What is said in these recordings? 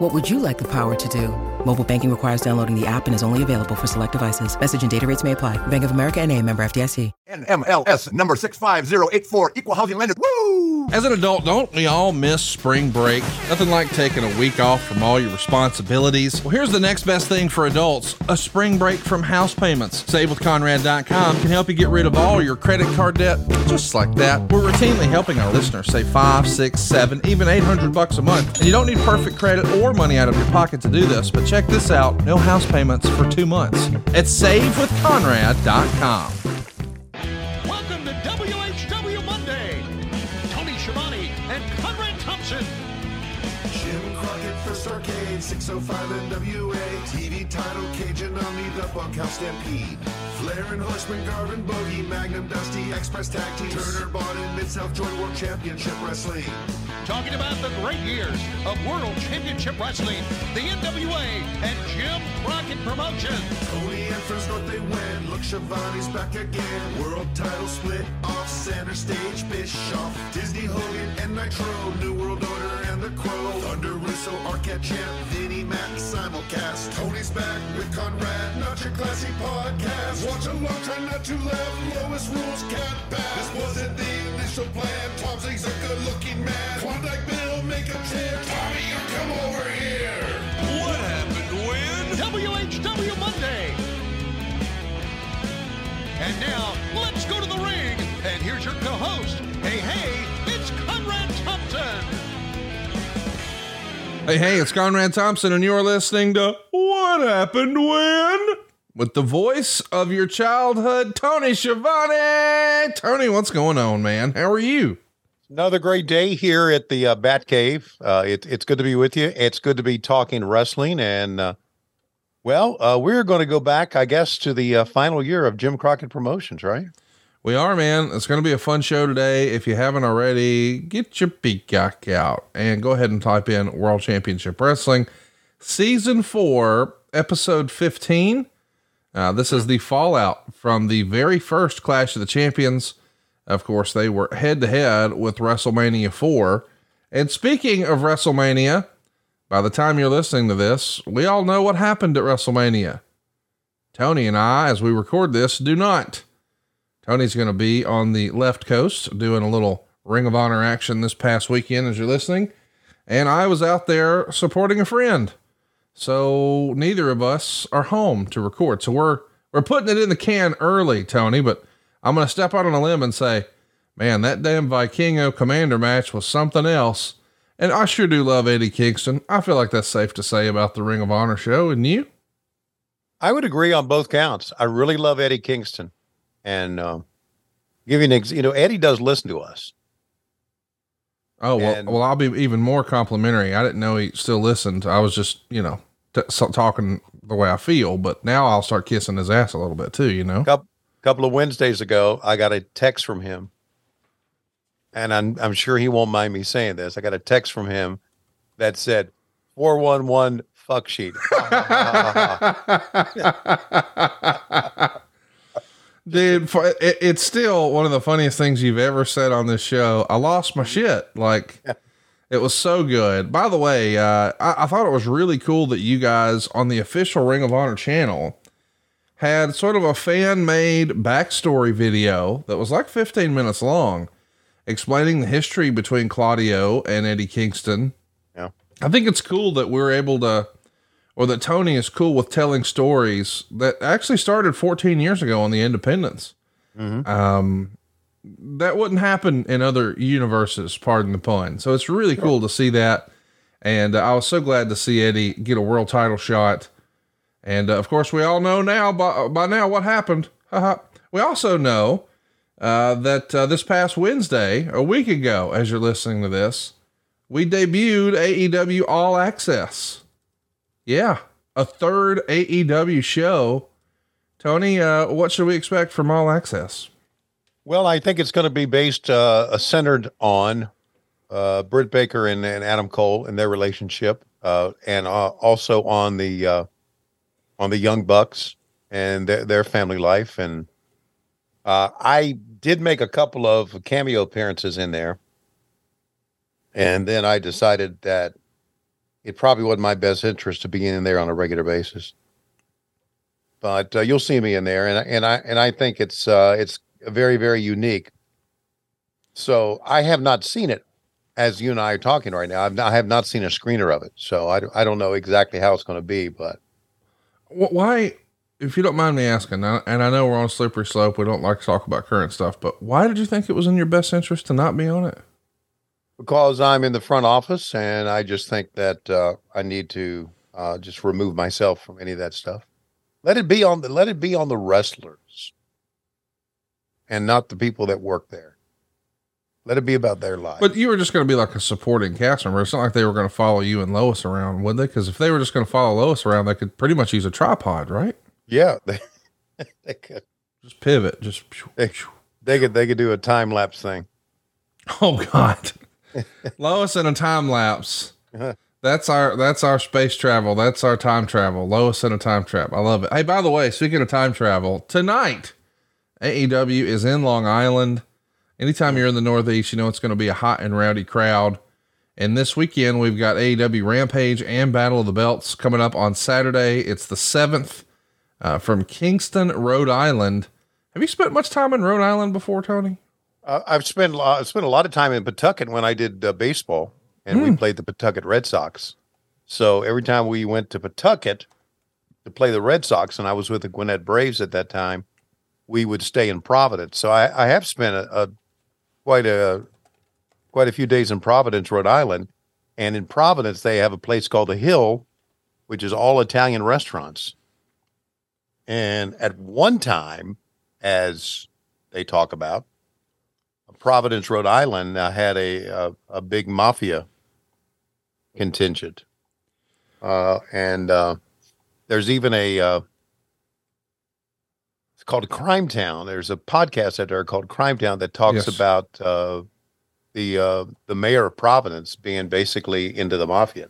What would you like the power to do? Mobile banking requires downloading the app and is only available for select devices. Message and data rates may apply. Bank of America and a member FDIC. NMLS number 65084, equal housing lender. Woo! As an adult, don't we all miss spring break? Nothing like taking a week off from all your responsibilities. Well, here's the next best thing for adults a spring break from house payments. SaveWithConrad.com can help you get rid of all your credit card debt just like that. We're routinely helping our listeners save five, six, seven, even 800 bucks a month. And you don't need perfect credit or money out of your pocket to do this, but check this out no house payments for two months at SaveWithConrad.com. Welcome to WHW Monday. Tony Schiavone and Conrad Thompson. Jim Crockett First Arcade, 605 NWA. TV title, Cajun Omni, The Bunkhouse Stampede. Flair and Horseman, Garvin Bogey, Magnum Dusty, Express Tag Team. Turner, Bond, Mid South Joint World Championship Wrestling. Talking about the great years of World Championship Wrestling, the NWA, and Jim Crockett Promotions. Tony and North they win. Look, Schiavone's back again. World title split off center stage. Bischoff, Disney Hogan, and Nitro. New World Order and the Crow. Thunder Russo, Arquette Champ, Vinnie Mac, simulcast. Tony's back with Conrad, not your classy podcast. Watch along, try not to laugh. Lowest rules can't pass. This wasn't the initial plan. Tom Zig's a good looking man. Klondike Bill, make a chant. Tommy, you come over here. What happened when? WHW Monday. And now, let's go to the ring. And here's your co-host. Hey, hey, it's Conrad Thompson. Hey, hey, it's Conrad Thompson, and you're listening to What Happened When? With the voice of your childhood, Tony Schiavone. Tony, what's going on, man? How are you? Another great day here at the uh, Bat Cave. Uh, it, it's good to be with you. It's good to be talking wrestling. And, uh, well, uh, we're going to go back, I guess, to the uh, final year of Jim Crockett Promotions, right? We are, man. It's going to be a fun show today. If you haven't already, get your peacock out and go ahead and type in World Championship Wrestling, Season 4, Episode 15. Uh, this is the fallout from the very first Clash of the Champions. Of course, they were head to head with WrestleMania 4. And speaking of WrestleMania, by the time you're listening to this, we all know what happened at WrestleMania. Tony and I, as we record this, do not. Tony's going to be on the left coast doing a little Ring of Honor action this past weekend as you're listening. And I was out there supporting a friend. So neither of us are home to record. So we're we're putting it in the can early, Tony, but I'm going to step out on a limb and say, man, that damn Vikingo Komander match was something else. And I sure do love Eddie Kingston. I feel like that's safe to say about the Ring of Honor show. And you? I would agree on both counts. I really love Eddie Kingston. And um, an ex- you know, Eddie does listen to us. Oh, well, And- well, I'll be even more complimentary. I didn't know he still listened. I was just, you know, t- so- talking the way I feel, but now I'll start kissing his ass a little bit too, you know? couple couple of Wednesdays ago, I got a text from him, and I'm I'm sure he won't mind me saying this. I got a text from him that said four one one fuck sheet. Dude, it, it's still one of the funniest things you've ever said on this show. I lost my shit. Like, it was so good. By the way, uh, I, I thought it was really cool that you guys on the official Ring of Honor channel had sort of a fan made backstory video that was like 15 minutes long explaining the history between Claudio and Eddie Kingston. Yeah. I think it's cool that we're able to, or that Tony is cool with telling stories that actually started 14 years ago on the Independence. Um, that wouldn't happen in other universes, pardon the pun. So it's really cool to see that. And uh, I was so glad to see Eddie get a world title shot. And uh, of course, we all know now by, by now what happened. We also know uh, that uh, this past Wednesday, a week ago, as you're listening to this, we debuted AEW All Access. Yeah, a third AEW show. Tony, uh, what should we expect from All Access? Well, I think it's going to be based uh, centered on uh, Britt Baker and, and Adam Cole and their relationship, uh, and uh, also on the uh, on the Young Bucks and their, their family life. And uh, I did make a couple of cameo appearances in there, and then I decided that it probably wasn't my best interest to be in there on a regular basis. But uh, you'll see me in there, and and I and I think it's uh, it's very very unique. So I have not seen it, as you and I are talking right now. I've not, I have not seen a screener of it, so I, I don't know exactly how it's going to be. But Why, if you don't mind me asking, and I know we're on slippery slope, we don't like to talk about current stuff, but why did you think it was in your best interest to not be on it? Because I'm in the front office, and I just think that uh, I need to uh, just remove myself from any of that stuff. Let it be on the let it be on the wrestlers, and not the people that work there. Let it be about their lives. But you were just going to be like a supporting cast member. It's not like they were going to follow you and Lois around, would they? Because if they were just going to follow Lois around, they could pretty much use a tripod, right? yeah, they, they could Just pivot. Just. they, they could they could do a time lapse thing. Oh God, Lois in a time lapse. That's our that's our space travel. That's our time travel. Lois in a time trap. I love it. Hey, by the way, speaking of time travel, tonight AEW is in Long Island. Anytime you're in the Northeast, you know it's going to be a hot and rowdy crowd. And this weekend we've got AEW Rampage and Battle of the Belts coming up on Saturday. It's the seventh uh, from Kingston, Rhode Island. Have you spent much time in Rhode Island before, Tony? Uh, I've spent a lot, I've spent a lot of time in Pawtucket when I did uh, baseball, and we played the Pawtucket Red Sox. So every time we went to Pawtucket to play the Red Sox, and I was with the Gwinnett Braves at that time, we would stay in Providence. So I, I have spent a, a quite a quite a few days in Providence, Rhode Island, and in Providence they have a place called the Hill, which is all Italian restaurants. And at one time, as they talk about, Providence, Rhode Island, uh, had a, a a big mafia contingent, uh, and uh, there's even a uh, it's called Crime Town. There's a podcast out there called Crime Town that talks Yes. about uh, the uh, the mayor of Providence being basically into the mafia,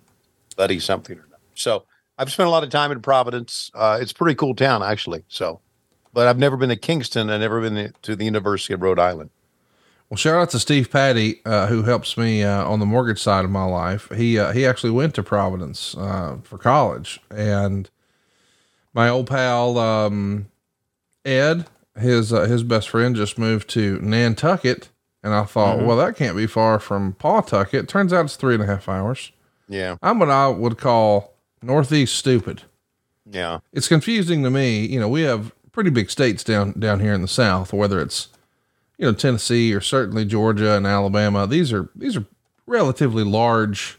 buddy something or another. So I've spent a lot of time in Providence. Uh, it's a pretty cool town actually. So, but I've never been to Kingston. I've never been to the University of Rhode Island. Well, shout out to Steve Patty, uh, who helps me uh, on the mortgage side of my life. He uh, he actually went to Providence uh, for college, and my old pal um, Ed, his uh, his best friend, just moved to Nantucket, and I thought, well, that can't be far from Pawtucket. Turns out it's three and a half hours. Yeah, I'm what I would call Northeast stupid. yeah, It's confusing to me. You know, we have pretty big states down down here in the South, whether it's you know Tennessee or certainly Georgia and Alabama. These are these are relatively large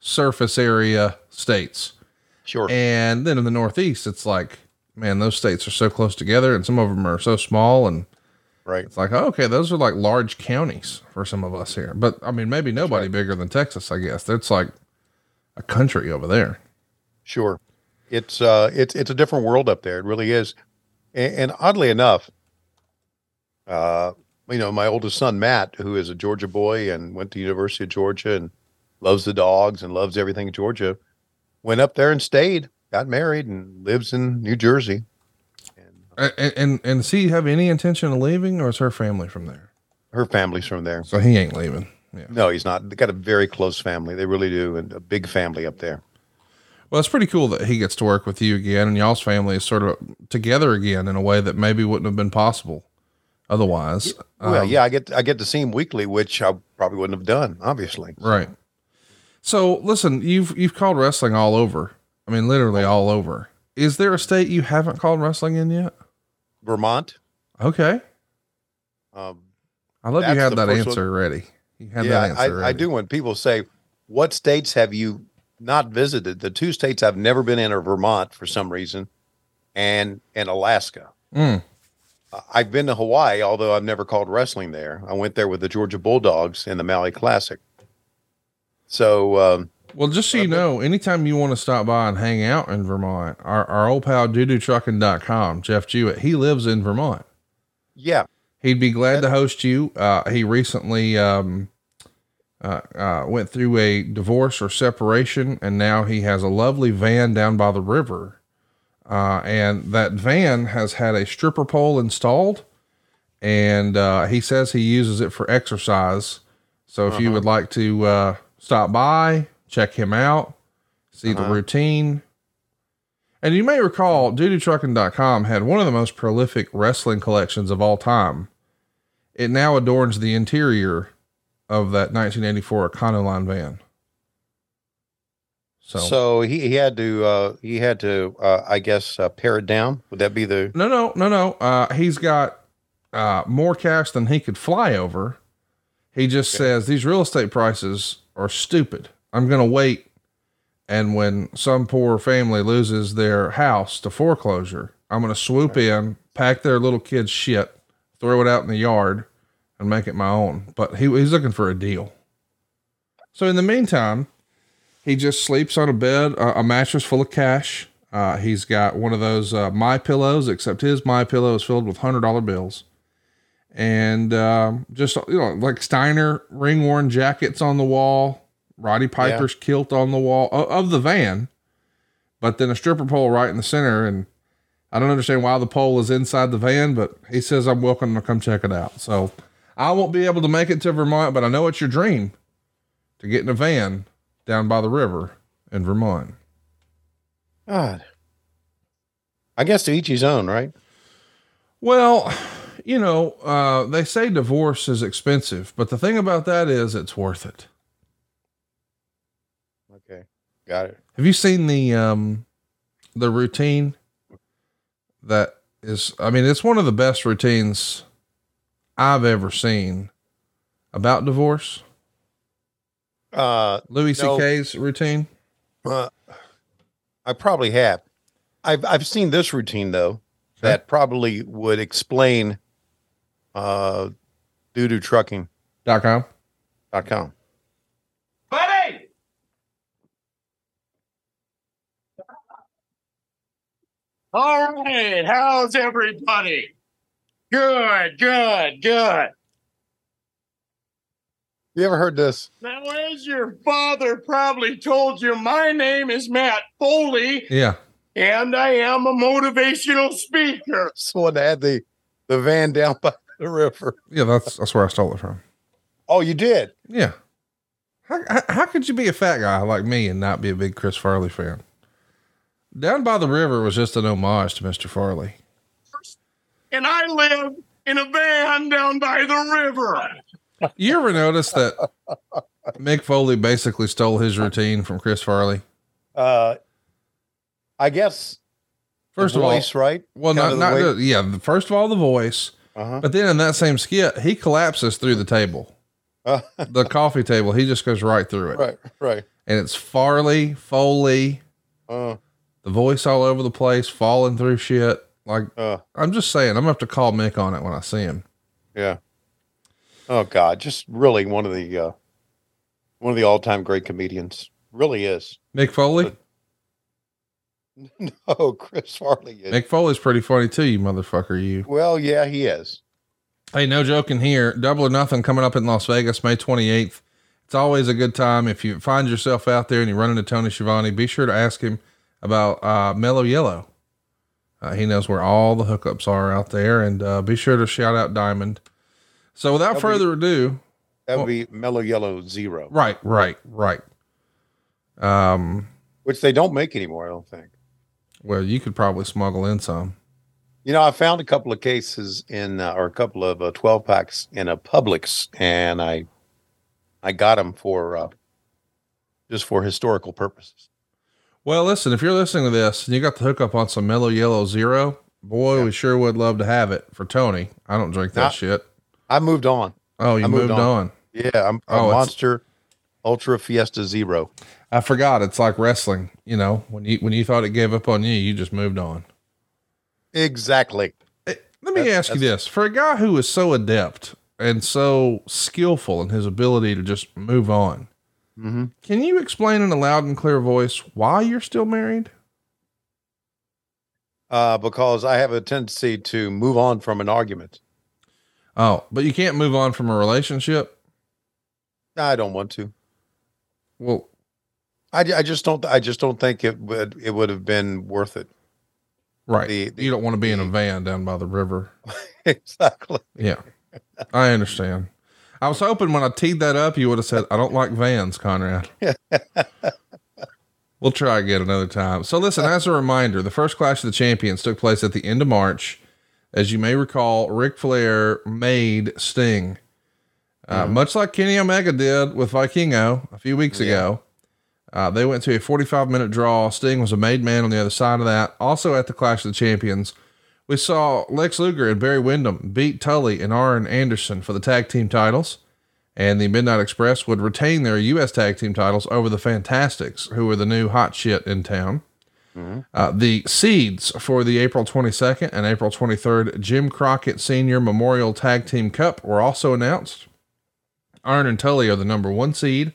surface area states. sure. And then in the Northeast, it's like, man, those states are so close together, and some of them are so small, and right. it's like, oh, okay, those are like large counties for some of us here. But I mean, maybe nobody bigger than Texas, I guess. That's like a country over there. Sure. It's uh it's it's a different world up there. It really is. And, and oddly enough, uh you know, my oldest son Matt, who is a Georgia boy and went to University of Georgia and loves the dogs and loves everything Georgia, went up there and stayed, got married, and lives in New Jersey. Uh, and, and, and does he have any intention of leaving or is her family from there? Her family's from there. So he ain't leaving. Yeah. No, he's not. They got a very close family. They really do, and a big family up there. Well, it's pretty cool that he gets to work with you again and y'all's family is sort of together again in a way that maybe wouldn't have been possible otherwise. Well, Um, yeah, I get I get to see him weekly, which I probably wouldn't have done, obviously. Right. So listen, you've you've called wrestling all over. I mean, literally all over. Is there a state you haven't called wrestling in yet? Vermont. Okay. Um, I love you had that answer ready. You had yeah, that answer I, ready. I do. When people say, "What states have you not visited?" The two states I've never been in are Vermont for some reason, and and Alaska. Mm. I've been to Hawaii, although I've never called wrestling there. I went there with the Georgia Bulldogs in the Maui Classic. So um, Well, just so you know, anytime you want to stop by and hang out in Vermont, our, our old pal doodoo-trucking.com, Jeff Jewett, he lives in Vermont. yeah, He'd be glad to host you. Uh, he recently um, uh, uh, went through a divorce or separation, and now he has a lovely van down by the river. Uh, and that van has had a stripper pole installed, and uh, he says he uses it for exercise. So if you would like to uh, stop by, check him out, see the routine. And you may recall, doodoo-trucking.com had one of the most prolific wrestling collections of all time. It now adorns the interior of that 1984 Econoline van. So, So, he, he had to uh, he had to uh, I guess uh, pare it down. Would that be the no, no, no, no. Uh, he's got uh, more cash than he could fly over. He just says these real estate prices are stupid. I'm going to wait. And when some poor family loses their house to foreclosure, I'm going to swoop in, pack their little kid's shit, throw it out in the yard, and make it my own. But he, he's looking for a deal. So in the meantime, he just sleeps on a bed, uh, a mattress full of cash. Uh, he's got one of those uh, my pillows, except his my pillow is filled with hundred dollar bills, and um, just you know like Steiner ring worn jackets on the wall, Roddy Piper's kilt on the wall of, of the van, but then a stripper pole right in the center. And I don't understand why the pole is inside the van, but he says I'm welcome to come check it out. So I won't be able to make it to Vermont, but I know it's your dream to get in a van down by the river in Vermont. God? I guess to each his own, right? Well, you know, uh, they say divorce is expensive, but the thing about that is it's worth it. Okay, got it. Have you seen the um the routine that is I mean, it's one of the best routines I've ever seen about divorce. Uh, Louis No. C.K.'s routine. Uh, I probably have. I've I've seen this routine though that probably would explain uh doo doo trucking Dot com. dot com. Buddy! All right, how's everybody? Good, good, good. You ever heard this? Now, as your father probably told you, my name is Matt Foley, Yeah. and I am a motivational speaker. Someone that had the the van down by the river. Yeah, that's that's where I stole it from. Oh, you did? Yeah. How, how, how could you be a fat guy like me and not be a big Chris Farley fan? Down by the river was just an homage to Mr. Farley. And I live in a van down by the river. You ever notice that Mick Foley basically stole his routine from Chris Farley? Uh, I guess. First of all, voice, right? well, Kind not, not the- yeah. First of all, the voice, Uh-huh. but then in that same skit, he collapses through the table, Uh, the coffee table. He just goes right through it, right, right. and it's Farley, Foley, Uh, the voice all over the place, falling through shit. Like uh, I'm just saying, I'm gonna have to call Mick on it when I see him. yeah. Oh God, just really one of the uh, one of the all time great comedians. Really is. Mick Foley. No, Chris Farley is. Mick Foley's pretty funny too, you motherfucker. You. well, yeah, he is. Hey, no joking here. Double or nothing coming up in Las Vegas, May 28th It's always a good time. If you find yourself out there and you run into Tony Schiavone, be sure to ask him about uh, Mellow Yellow. Uh, he knows where all the hookups are out there, and uh, be sure to shout out Diamond. So, without That'll further ado, That would be Mellow Yellow Zero, right, right, right. Um, which they don't make anymore. I don't think. well, you could probably smuggle in some. You know, I found a couple of cases in, uh, or a couple of uh, twelve packs in a Publix, and I, I got them for, uh, just for historical purposes. Well, listen, if you're listening to this and you got the hookup on some Mellow Yellow Zero, boy, we sure would love to have it for Tony. I don't drink that Now- shit. I moved on. Oh, you I moved, moved on. on. Yeah, I'm a Oh, Monster Ultra Fiesta Zero. I forgot. It's like wrestling. You know, when you when you thought it gave up on you, you just moved on. Exactly. Let me That- ask you this: for a guy who is so adept and so skillful in his ability to just move on, Mhm. can you explain in a loud and clear voice why you're still married? Uh, because I have a tendency to move on from an argument. Oh, but you can't move on from a relationship. I don't want to. Well, I, I just don't. I just don't think it would. It would have been worth it. right. The- the- you don't want to be in a van down by the river. exactly. Yeah, I understand. I was hoping when I teed that up, you would have said, I don't like vans, Conrad. we'll try again another time. So, listen, as a reminder, the first Clash of the Champions took place at the end of March. As you may recall, Ric Flair made Sting, uh, much like Kenny Omega did with Vikingo a few weeks ago. Uh, they went to a 45 minute draw. Sting was a made man on the other side of that. Also at the Clash of the Champions, we saw Lex Luger and Barry Windham beat Tully and Arn Anderson for the tag team titles. And the Midnight Express would retain their U.S. tag team titles over the Fantastics, who were the new hot shit in town. Uh, the seeds for the April 22nd and April 23rd Jim Crockett Senior Memorial Tag Team Cup were also announced. Arn and Tully are the number one seed.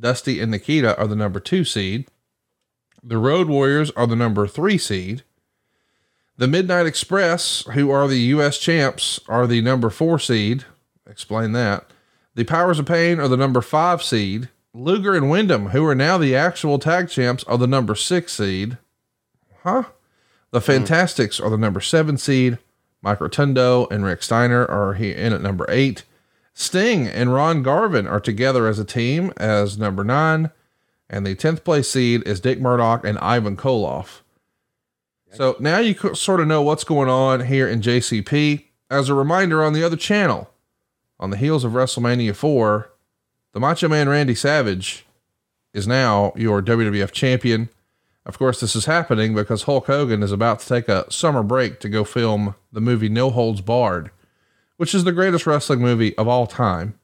Dusty and Nikita are the number two seed. The Road Warriors are the number three seed. The Midnight Express, who are the U.S. champs, are the number four seed. Explain that. The Powers of Pain are the number five seed. Luger and Windham, who are now the actual tag champs, are the number six seed. Huh? The hmm. Fantastics are the number seven seed. Mike Rotundo and Rick Steiner are here in at number eight. Sting and Ron Garvin are together as a team as number nine. And the 10th place seed is Dick Murdoch and Ivan Koloff. So now you sort of know what's going on here in JCP. As a reminder, on the other channel, on the heels of WrestleMania 4, the Macho Man Randy Savage is now your WWF champion. Of course, this is happening because Hulk Hogan is about to take a summer break to go film the movie No Holds Barred, which is the greatest wrestling movie of all time.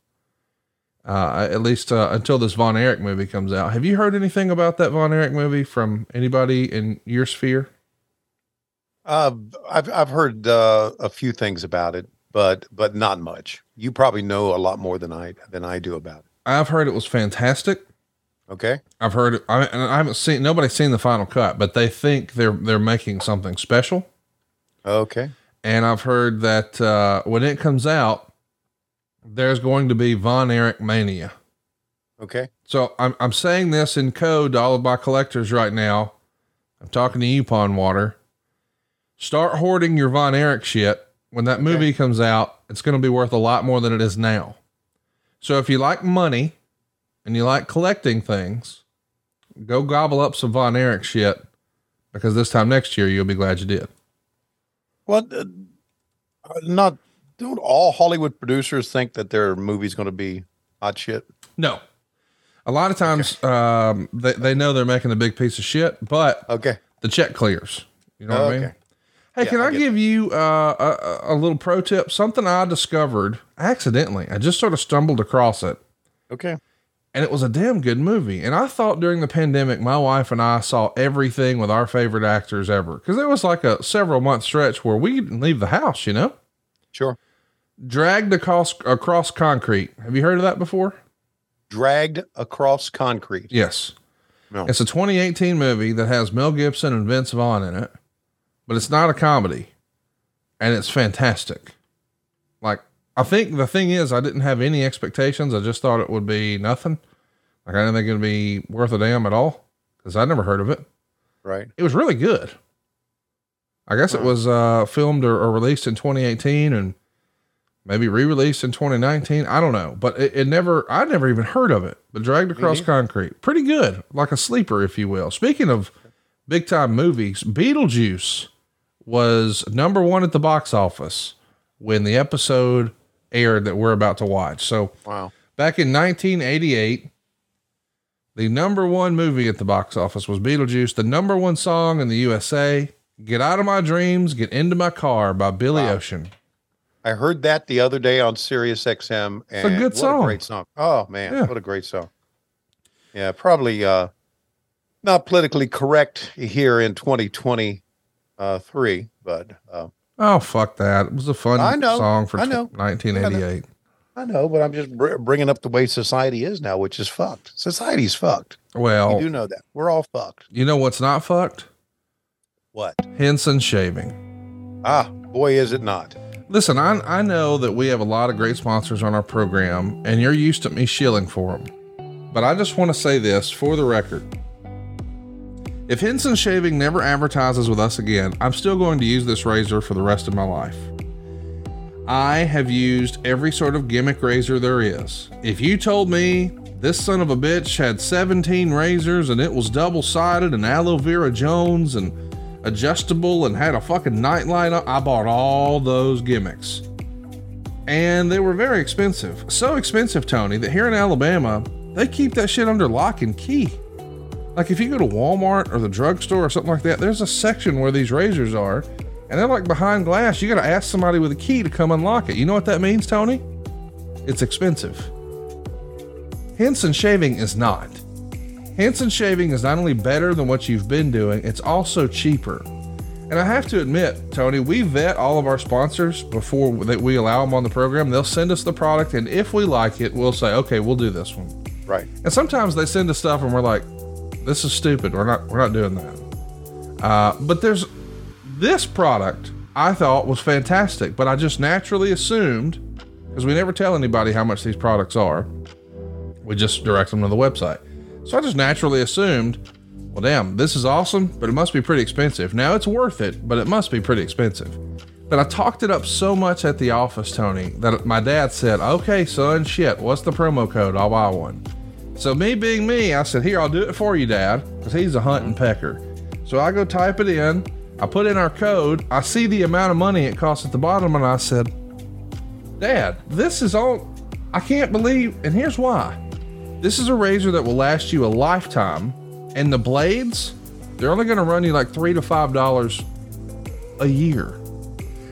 Uh, at least uh, until this Von Erich movie comes out. Have you heard anything about that Von Erich movie from anybody in your sphere? Uh, I've I've heard uh, a few things about it, but but not much. You probably know a lot more than I than I do about it. I've heard it was fantastic. Okay. I've heard. I, and I haven't seen nobody's seen the final cut, but they think they're they're making something special. Okay. And I've heard that uh, when it comes out, there's going to be Von Erich mania. Okay. So I'm I'm saying this in code to all of my collectors right now. I'm talking to you, Pond Water. Start hoarding your Von Erich shit. When that movie comes out, it's going to be worth a lot more than it is now. So if you like money and you like collecting things, go gobble up some Von Erich shit because this time next year you'll be glad you did. Well, uh, not don't all Hollywood producers think that their movie's going to be hot shit? No. A lot of times um, they, they know they're making a big piece of shit, but Okay. the check clears. You know what I mean? Hey, Yeah, can I I, give you uh, a, a little pro tip? Something I discovered accidentally. I just sort of stumbled across it, Okay. And it was a damn good movie. And I thought during the pandemic, my wife and I saw everything with our favorite actors ever because there was like a several month stretch where we didn't leave the house. You know, Sure. dragged across across concrete. Have you heard of that before? Dragged across concrete. Yes. No. It's a 2018 movie that has Mel Gibson and Vince Vaughn in it, but it's not a comedy. And it's fantastic. Like I think the thing is, I didn't have any expectations. I just thought it would be nothing. Like I didn't think it'd be worth a damn at all because I'd never heard of it. Right. It was really good. I guess it was uh, filmed or, or released in 2018 and maybe re-released in 2019. I don't know, but it, it never. I never even heard of it. But dragged across concrete, pretty good, like a sleeper, if you will. Speaking of big time movies, Beetlejuice was number one at the box office when the episode aired that we're about to watch. So Wow. back in 1988, the number one movie at the box office was Beetlejuice. The number one song in the USA, "Get Out of My Dreams, Get Into My Car" by Billy Ocean. I heard that the other day on Sirius XM. And a good song. A great song. Oh man, Yeah. what a great song. Yeah, probably uh not politically correct here in 2023, uh, but uh, Oh fuck that! It was a fun I know, song for I know. 1988. I know, but I'm just br- bringing up the way society is now, which is fucked. Society's fucked. Well, You do know that. We're all fucked. you know what's not fucked? What? Henson Shaving. Ah, boy, is it not. Listen, I I know that we have a lot of great sponsors on our program, and you're used to me shilling for them. But I just want to say this for the record. If Henson Shaving never advertises with us again, I'm still going to use this razor for the rest of my life. I have used every sort of gimmick razor there is. If you told me this son of a bitch had 17 razors and it was double sided and aloe vera Jones and adjustable and had a fucking nightlight I bought all those gimmicks. And they were very expensive. So expensive, Tony, that here in Alabama, they keep that shit under lock and key. Like if you go to Walmart or the drugstore or something like that, there's a section where these razors are, and they're like behind glass. You got to ask somebody with a key to come unlock it. You know what that means, Tony? It's expensive. Henson shaving is not. Henson shaving is not only better than what you've been doing, it's also cheaper. And I have to admit, Tony, we vet all of our sponsors before that we allow them on the program. They'll send us the product, and if we like it, we'll say, okay, we'll do this one. Right. And sometimes they send us stuff, and we're like, this is stupid. We're not we're not doing that. Uh, but there's this product I thought was fantastic, but I just naturally assumed because we never tell anybody how much these products are. We just direct them to the website. So I just naturally assumed, well, damn, this is awesome, but it must be pretty expensive. Now it's worth it, but it must be pretty expensive. But I talked it up so much at the office, Tony, that my dad said, okay, son, shit, what's the promo code? I'll buy one. So me being me, I said, here, I'll do it for you, dad, because he's a hunting pecker. So I go type it in. I put in our code. I see the amount of money it costs at the bottom, and I said, Dad, this is all. I can't believe, and here's why. This is a razor that will last you a lifetime, and the blades, they're only going to run you like three to five dollars a year.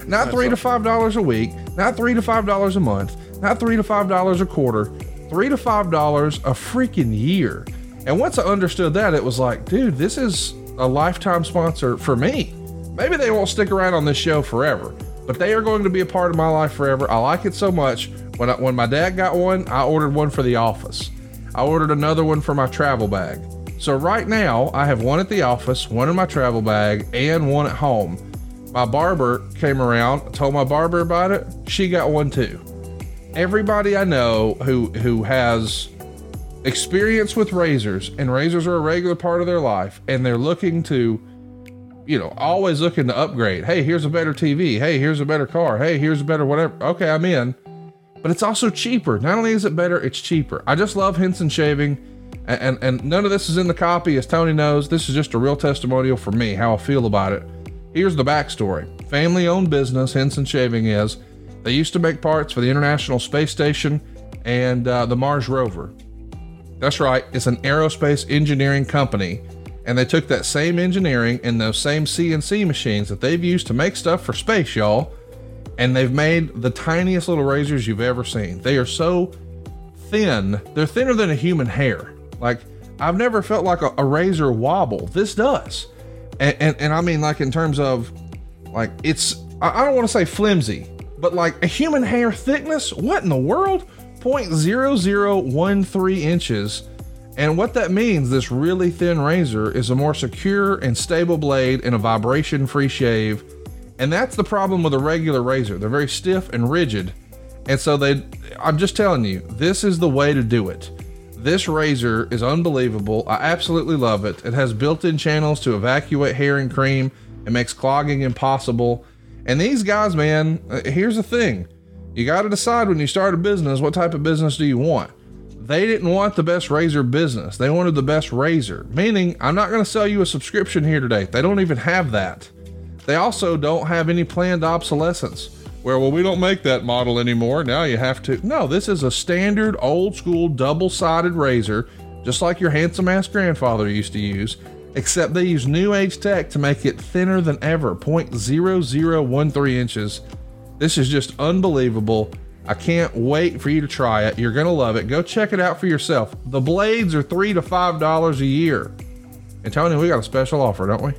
Not three to five dollars a week, not three to five dollars a month, not three to five dollars a quarter, three to five dollars a freaking year. And once I understood that, it was like, dude, this is a lifetime sponsor for me. Maybe they won't stick around on this show forever, but they are going to be a part of my life forever. I like it so much. When I, when my dad got one, I ordered one for the office. I ordered another one for my travel bag. So right now, I have one at the office, one in my travel bag, and one at home. My barber came around, told my barber about it. She got one too. Everybody I know who who has experience with razors and razors are a regular part of their life and they're looking to you know always looking to upgrade. Hey here's a better tv hey here's a better car. Hey here's a better whatever. Okay i'm in. But it's also cheaper. Not only is it better it's cheaper. I just love henson shaving and, and and none of this is in the copy as tony knows. This is just a real testimonial for me how i feel about it. Here's the backstory. Family owned business henson shaving is they used to make parts for the international space station and uh, the mars rover that's right, it's an aerospace engineering company. And they took that same engineering and those same CNC machines that they've used to make stuff for space, y'all, and they've made the tiniest little razors you've ever seen. They are so thin, they're thinner than a human hair. Like, I've never felt like a, a razor wobble. This does. And, and, and I mean, like, in terms of, like, it's, I, I don't want to say flimsy, but like a human hair thickness? What in the world? 0.0013 inches. And what that means, this really thin razor is a more secure and stable blade and a vibration free shave. And that's the problem with a regular razor. They're very stiff and rigid. And so they, I'm just telling you, this is the way to do it. This razor is unbelievable. I absolutely love it. It has built in channels to evacuate hair and cream. It makes clogging impossible. And these guys, man, uh, here's the thing you got to decide when you start a business what type of business do you want? They didn't want the best razor business. They wanted the best razor, meaning I'm not going to sell you a subscription here today. They don't even have that. They also don't have any planned obsolescence where, well, we don't make that model anymore. Now you have to. No, this is a standard old school double sided razor, just like your handsome ass grandfather used to use, except they use new age tech to make it thinner than ever 0.0013 inches. This is just unbelievable. I can't wait for you to try it. You're going to love it. Go check it out for yourself. The blades are three to five dollars a year. And Tony, we got a special offer, don't we?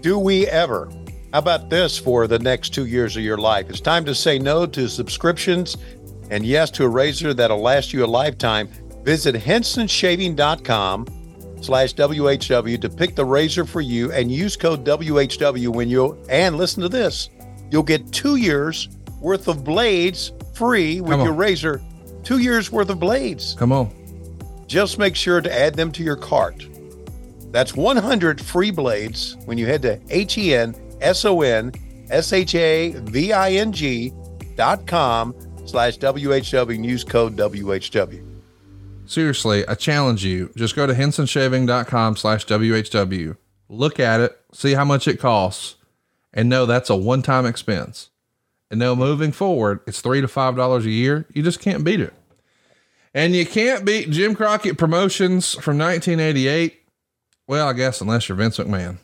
Do we ever? How about this for the next two years of your life? It's time to say no to subscriptions and yes to a razor that'll last you a lifetime. Visit hensonshaving.com slash WHW to pick the razor for you and use code WHW when you and listen to this. You'll get two years worth of blades free with your razor. Two years worth of blades. Come on. Just make sure to add them to your cart. That's 100 free blades when you head to H E N S O N S H A V I N G dot com slash WHW and use code WHW. Seriously, I challenge you. Just go to hensonshaving.com slash WHW. Look at it, see how much it costs, and know that's a one time expense. And know moving forward, it's three to five dollars a year. You just can't beat it. And you can't beat Jim Crockett promotions from 1988. Well, I guess unless you're Vince McMahon.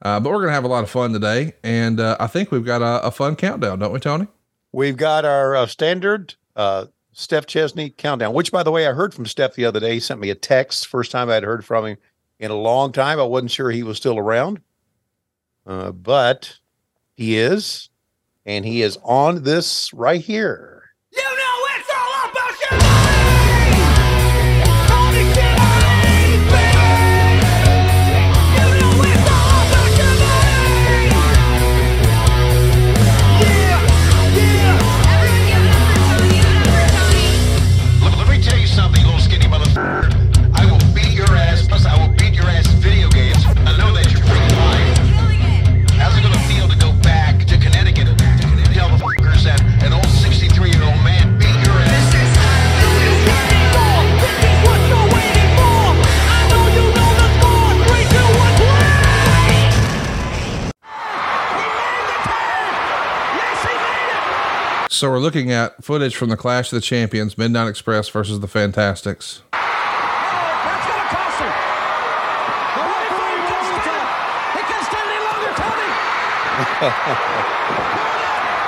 Uh, but we're going to have a lot of fun today. And uh, I think we've got a, a fun countdown, don't we, Tony? We've got our uh, standard uh, Steph Chesney countdown, which, by the way, I heard from Steph the other day. He sent me a text. First time I'd heard from him in a long time. I wasn't sure he was still around, uh, but he is. And he is on this right here. So we're looking at footage from the Clash of the Champions, Midnight Express versus the Fantastics. That's gonna cost him. The referee can stand. He can stand any longer, Tony.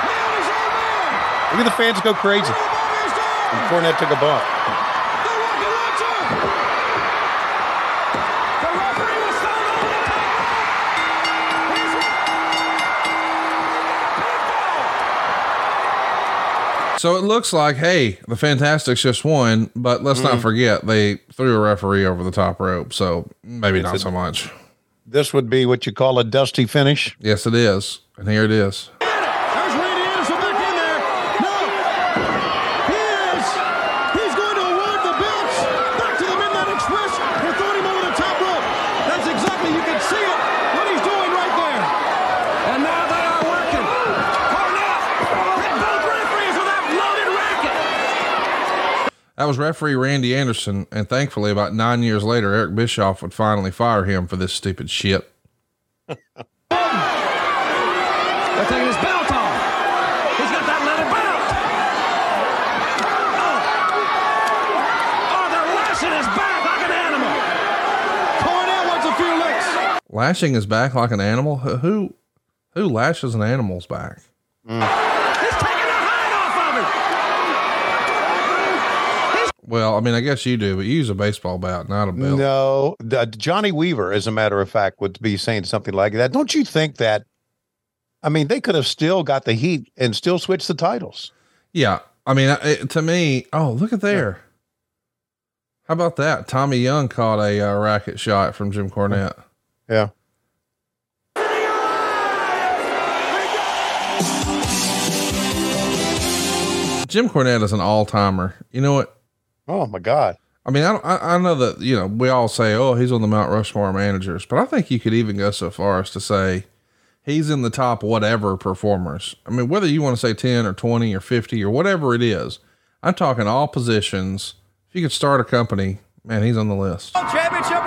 Nailed his own man. Look at the fans go crazy. And Cornette took a bump. So it looks like, hey, the Fantastics just won, but let's not hmm. forget they threw a referee over the top rope. So maybe not so much. This would be what you call a dusty finish. Yes, it is. And here it is. There's Randy Anderson back in there. No. He is. He's going to award the belts back to the Midnight Express for throwing him over the top rope. That's exactly, you can see it, what he's doing right there. And now they are working. Cornette hit both referees with that loaded racket. That was referee Randy Anderson. And thankfully, about nine years later, Eric Bischoff would finally fire him for this stupid shit. They're taking his belt off. He's got that leather belt. Oh. Oh, they're lashing his back like an animal. Cornette wants a few licks. Lashing his back like an animal? Who who, who lashes an animal's back? He's taking the hide off of him. Well, I mean, I guess you do, but you use a baseball bat, not a belt. No, the- Johnny Weaver, as a matter of fact, would be saying something like that. Don't you think that? I mean, they could have still got the heat and still switched the titles. Yeah. I mean, it, to me, oh, look at there. How about that? Tommy Young caught a uh, racket shot from Jim Cornette. Yeah. Jim Cornette is an all timer. You know what? Oh my God. I mean, I, I I know that you know we all say, "Oh, he's on the Mount Rushmore managers," but I think you could even go so far as to say he's in the top whatever performers. I mean, whether you want to say ten or twenty or fifty or whatever it is, I'm talking all positions. If you could start a company, man, he's on the list. Championship Wrestling,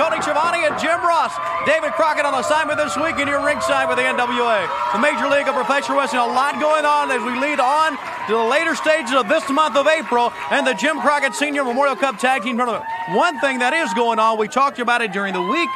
Tony Schiavone and Jim Ross. David Crockett on assignment this week, and you're ringside with the NWA. The Major League of Professional Wrestling, a lot going on as we lead on to the later stages of this month of April and the Jim Crockett Senior Memorial Cup Tag Team Tournament. One thing that is going on, we talked about it during the week.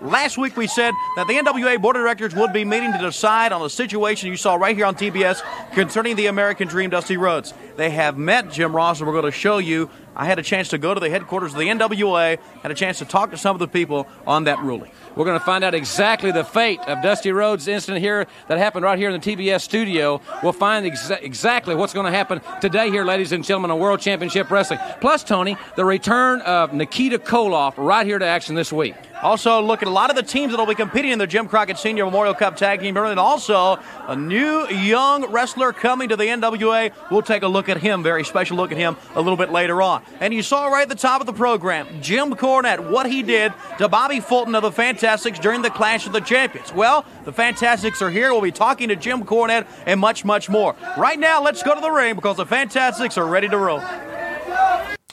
Last week we said that the NWA Board of Directors would be meeting to decide on the situation you saw right here on TBS concerning the American Dream Dusty Rhodes. They have met Jim Ross, and we're going to show you. I had a chance to go to the headquarters of the NWA, had a chance to talk to some of the people on that ruling. We're going to find out exactly the fate of Dusty Rhodes' incident here that happened right here in the TBS studio. We'll find exa- exactly what's going to happen today here, ladies and gentlemen, on World Championship Wrestling. Plus, Tony, the return of Nikita Koloff right here to action this week. Also, look at a lot of the teams that will be competing in the Jim Crockett Senior Memorial Cup Tag Team Tournament. And also, a new young wrestler coming to the NWA. We'll take a look at him, very special look at him, a little bit later on. And you saw right at the top of the program, Jim Cornette, what he did to Bobby Fulton of the Fantastics during the Clash of the Champions. Well, the Fantastics are here. We'll be talking to Jim Cornette and much, much more. Right now, let's go to the ring because the Fantastics are ready to roll.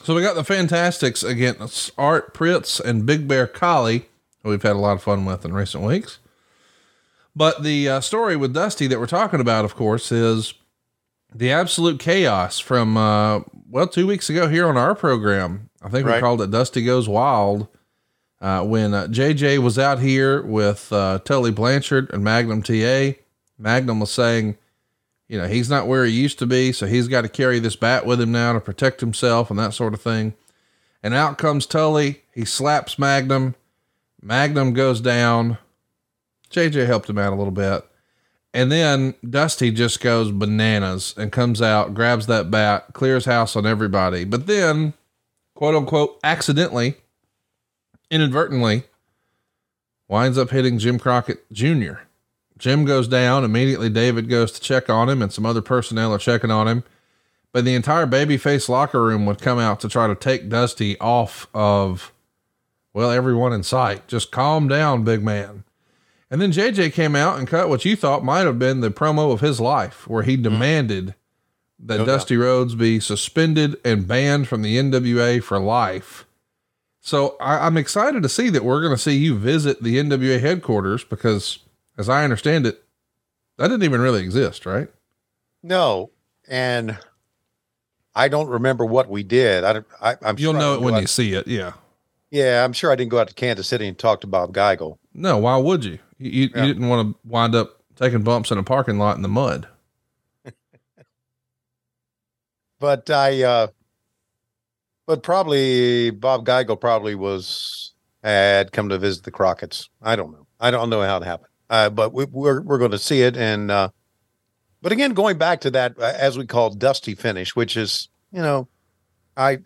So we got the Fantastics against Art Pritz and Big Bear Collie, we've had a lot of fun with in recent weeks. But the uh, story with Dusty that we're talking about, of course, is the absolute chaos from, uh, well, two weeks ago here on our program. I think we called it Dusty Goes Wild. Uh, when uh, JJ was out here with uh, Tully Blanchard and Magnum TA, Magnum was saying, you know, he's not where he used to be, so he's got to carry this bat with him now to protect himself and that sort of thing. And out comes Tully. He slaps Magnum. Magnum goes down. JJ helped him out a little bit. And then Dusty just goes bananas and comes out, grabs that bat, clears house on everybody. But then, quote unquote, accidentally, inadvertently, winds up hitting Jim Crockett Jr. Jim goes down. Immediately, David goes to check on him, and some other personnel are checking on him. But the entire babyface locker room would come out to try to take Dusty off of, well, everyone in sight. Just calm down, big man. And then JJ came out and cut what you thought might have been the promo of his life, where he mm-hmm. demanded that oh, No doubt. Dusty Rhodes be suspended and banned from the NWA for life. So I, I'm excited to see that we're going to see you visit the NWA headquarters because, as I understand it, that didn't even really exist, right? No, and I don't remember what we did. I, I, I'm You'll know it when go you see it. Yeah. Yeah, I'm sure I didn't go out to Kansas City and talk to Bob Geigel. No, why would you? You, you, Yeah. you didn't want to wind up taking bumps in a parking lot in the mud. But I, uh, but probably Bob Geigel probably was had come to visit the Crockett's. I don't know. I don't know how it happened. Uh, but we, we're we're going to see it. And uh, but again, going back to that uh, as we call dusty finish, which is you know, I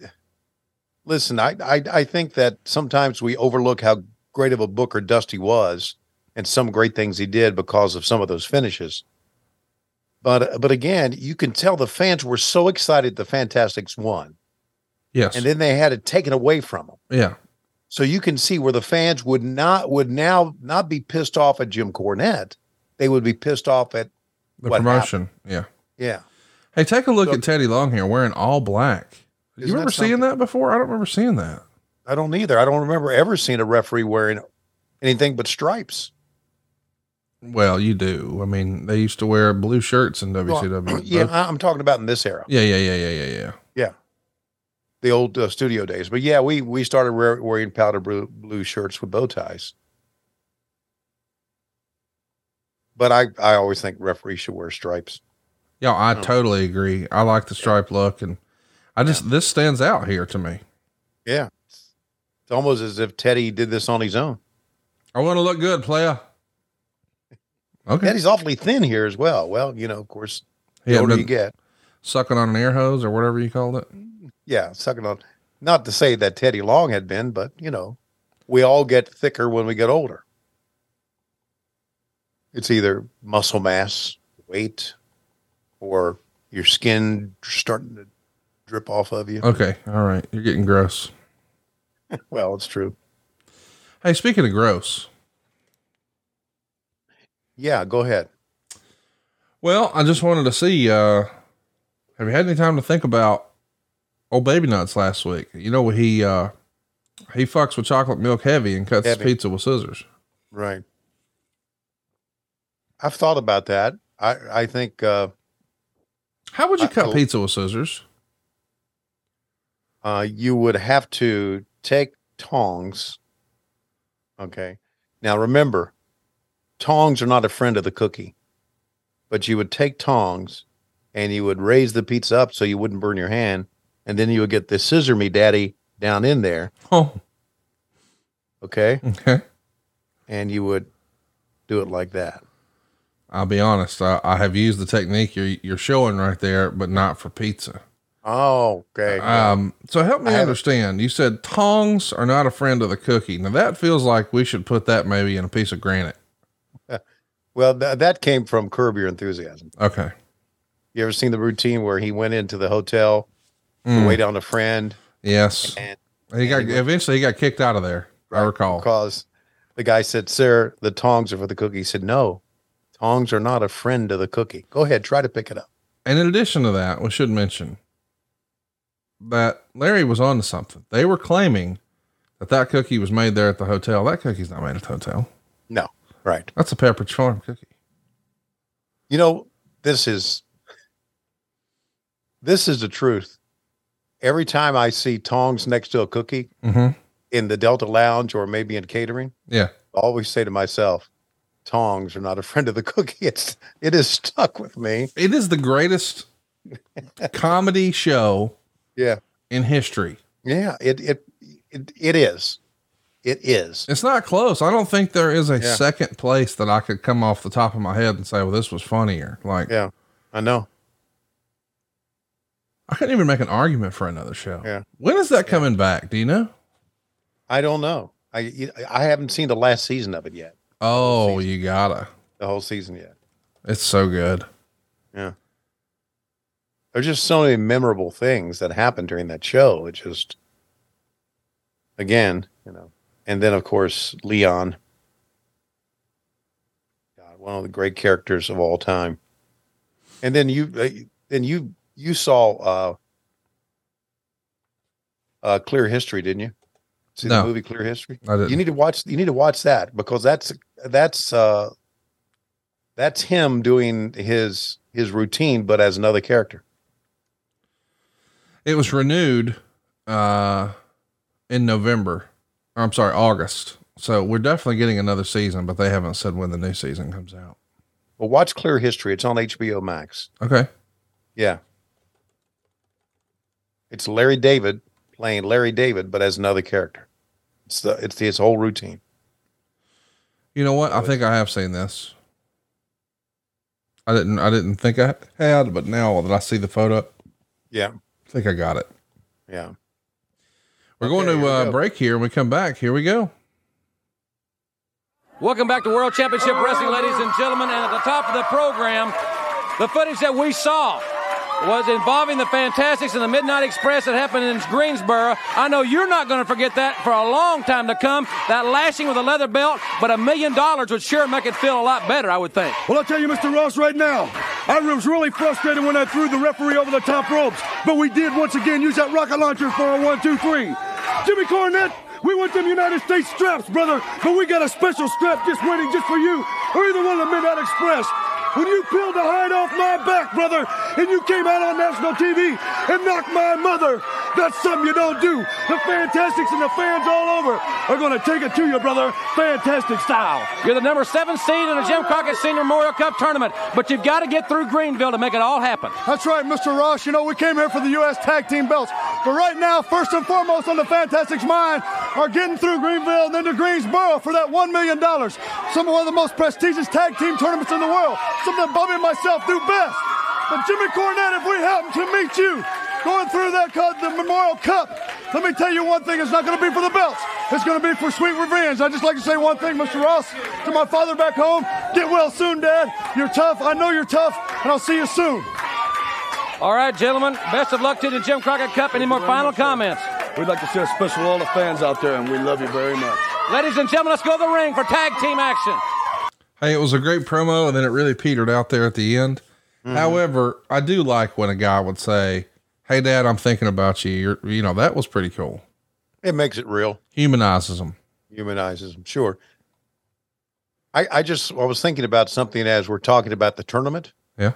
listen. I I I think that sometimes we overlook how great of a booker Dusty was, and some great things he did because of some of those finishes. But but again, you can tell the fans were so excited the Fantastics won, Yes. and then they had it taken away from them. yeah. So you can see where the fans would not would now not be pissed off at Jim Cornette. They would be pissed off at The promotion. Yeah. yeah. Hey, take a look So- at Teddy Long here wearing all black. You Isn't that remember seeing that before? I don't remember seeing that. I don't either. I don't remember ever seeing a referee wearing anything but stripes. Well, you do. I mean, they used to wear blue shirts in WCW. Yeah, Both- I- I'm talking about in this era. yeah, yeah, yeah, yeah, yeah, yeah. Yeah, the old uh, studio days. But yeah, we we started wear, wearing powder blue, blue shirts with bow ties. But I I always think referees should wear stripes. Yeah, I Oh. totally agree. I like the stripe look, and I just this stands out here to me. Yeah, it's almost as if Teddy did this on his own. I want to look good, player. Okay, Teddy's awfully thin here as well. Well, you know, of course, He the older you get, sucking on an air hose or whatever you called it. yeah, sucking on. Not to say that Teddy Long had been, but you know, we all get thicker when we get older. It's either muscle mass, weight, or your skin starting to drip off of you. Okay. All right. You're getting gross. well, it's true. Hey, speaking of gross. Yeah, go ahead. Well, I just wanted to see, uh, have you had any time to think about old baby nuts last week? You know, he, uh, he fucks with chocolate milk heavy and cuts Heavy. pizza with scissors. Right. I've thought about that. I I think uh How would you I- cut oh. pizza with scissors? uh you would have to take tongs. Okay. Now remember, tongs are not a friend of the cookie. But you would take tongs and you would raise the pizza up so you wouldn't burn your hand, and then you would get the scissor me daddy down in there. Oh, Okay. okay. And you would do it like that. I'll be honest. I, I have used the technique you're, you're showing right there, but not for pizza. Oh, okay. Um, so help me understand. You said tongs are not a friend of the cookie. Now that feels like we should put that maybe in a piece of granite. Well, th- that came from Curb Your Enthusiasm. Okay. You ever seen the routine where he went into the hotel to Mm. wait on a friend Yes. and He got he- eventually he got kicked out of there. I recall. because the guy said, "Sir, the tongs are for the cookie." He said, "No, tongs are not a friend of the cookie." Go ahead, try to pick it up. And in addition to that, we should mention that Larry was on to something. They were claiming that that cookie was made there at the hotel. That cookie's not made at the hotel. No, right. That's a Pepperidge Farm cookie. You know, this is this is the truth. Every time I see tongs next to a cookie Mm-hmm. in the Delta Lounge or maybe in catering, Yeah. I always say to myself, "Tongs are not a friend of the cookie." It's it is stuck with me. It is the greatest comedy show Yeah, in history. yeah. It it it, it is. It is. It's not close. I don't think there is a Yeah. second place that I could come off the top of my head and say, well, this was funnier. Like, Yeah, I know. I couldn't even make an argument for another show. Yeah. When is that coming back? Do you know? I don't know. I I haven't seen the last season of it yet. Oh, you gotta. The whole season yet. It's so good. Yeah. There's just so many memorable things that happened during that show. It just, again, you know, and then of course Leon, God, one of the great characters of all time. And then you, uh, then you, you saw uh, uh, Clear History, didn't you? See No. the movie Clear History? I didn't. You need to watch. You need to watch that because that's that's uh, that's him doing his his routine, but as another character. It was renewed uh in November. I'm sorry, August. So we're definitely getting another season, but they haven't said when the new season comes out. Well, watch Clear History. It's on HBO Max. Okay. Yeah, it's Larry David playing Larry David, but as another character. It's the it's his whole routine. You know what? I think I have seen this. I didn't I didn't think I had, but now that I see the photo, Yeah, I think I got it. yeah. We're going Okay, to we uh, go. break here. When we come back, here we go. Welcome back to World Championship Wrestling, ladies and gentlemen. And at the top of the program, the footage that we saw was involving the Fantastics and the Midnight Express that happened in Greensboro. I know you're not going to forget that for a long time to come. That lashing with a leather belt, but a million dollars would sure make it feel a lot better, I would think. Well, I'll tell you, Mr. Ross, right now, I was really frustrated when I threw the referee over the top ropes, but we did once again use that rocket launcher for a one, two, three. Jimmy Cornette, we want them United States straps, brother, but we got a special strap just waiting just for you, or either one of the Midnight Express. When you peeled the hide off my back, brother, and you came out on national TV and knocked my mother, that's something you don't do. The Fantastics and the fans all over are going to take it to you, brother, fantastic style. You're the number seven seed in the Jim Crockett Senior Memorial Cup tournament, but you've got to get through Greenville to make it all happen. That's right, Mr. Ross. You know, we came here for the U.S. Tag Team belts. But right now, first and foremost on the Fantastics' mind are getting through Greenville and then to Greensboro for that $1 million. Some of one of the most prestigious tag team tournaments in the world. Something Bobby and myself do best. But Jimmy Cornette, if we happen to meet you going through that cup, the Memorial Cup, let me tell you one thing, it's not going to be for the belts. It's going to be for sweet revenge. I'd just like to say one thing, Mr. Ross, to my father back home. Get well soon, Dad. You're tough. I know you're tough, and I'll see you soon. All right, gentlemen. Best of luck to the Jim Crockett Cup. Any more final comments? We'd like to say a special to all the fans out there, and we love you very much. Ladies and gentlemen, let's go to the ring for tag team action. Hey, it was a great promo, and then it really petered out there at the end. Mm-hmm. However, I do like when a guy would say, "Hey, Dad, I'm thinking about you." You're, you know, that was pretty cool. It makes it real. Humanizes them. Humanizes them. Sure. I, I just I was thinking about something as we're talking about the tournament. Yeah.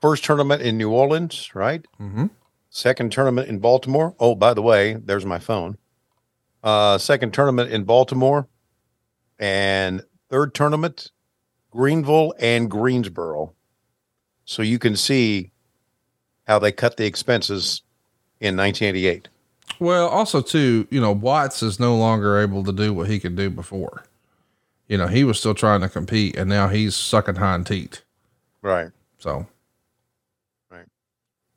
First tournament in New Orleans, right? Mm-hmm. Second tournament in Baltimore. Oh, by the way, there's my phone. Uh, second tournament in Baltimore, and third tournament, Greenville and Greensboro. So you can see how they cut the expenses in 1988. Well, also too, you know, Watts is no longer able to do what he could do before. You know, he was still trying to compete, and now he's sucking hind teat. Right. So, Right.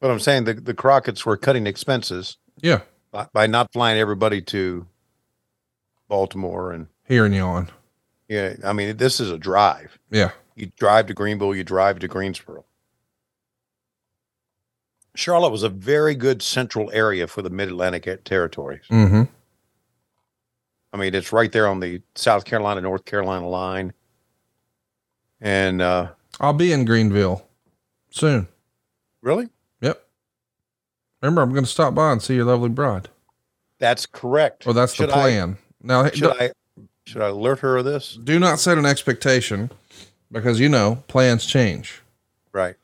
But I'm saying the, the Crockett's were cutting expenses yeah, by, by not flying everybody to Baltimore and hearing you on. yeah, I mean this is a drive. Yeah. You drive to Greenville, you drive to Greensboro. Charlotte was a very good central area for the Mid Atlantic territories. Mm-hmm. I mean, it's right there on the South Carolina North Carolina line, and uh, I'll be in Greenville soon. really, Yep. Remember, I'm going to stop by and see your lovely bride. that's correct. Well, that's Should the I- plan. now, should I should I alert her of this? do not set an expectation because you know plans change. Right.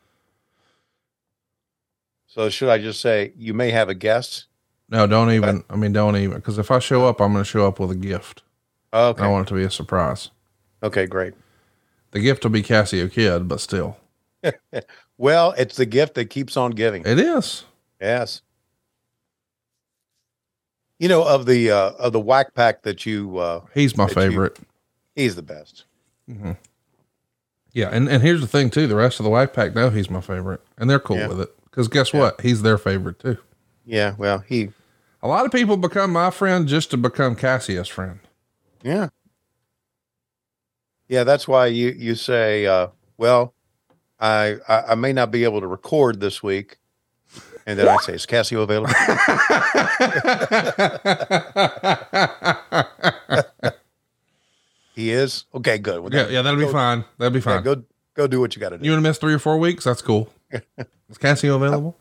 So should I just say you may have a guest? No, don't even. I mean, don't even because if I show up, I'm going to show up with a gift. Okay. I want it to be a surprise. Okay, great. The gift will be Casio Kid, but still, Well, it's the gift that keeps on giving. it is. Yes. You know of the uh, of the whack pack that you uh, He's my that you- favorite. he's the best. Yeah, and, and here's the thing too: the rest of the Whack Pack know he's my favorite, and they're cool Yeah. with it. Because guess what? He's their favorite too. Yeah. Well, he. A lot of people become my friend just to become Cassius' friend. Yeah. Yeah, that's why you you say, uh, well, I, I I may not be able to record this week, and then I say, is Casio available? he is. Okay, good. Well, Yeah, yeah, that'll be fine. That'll be yeah, fine. go go do what you got to do. You want to miss three or four weeks? That's cool. Is Cassio available?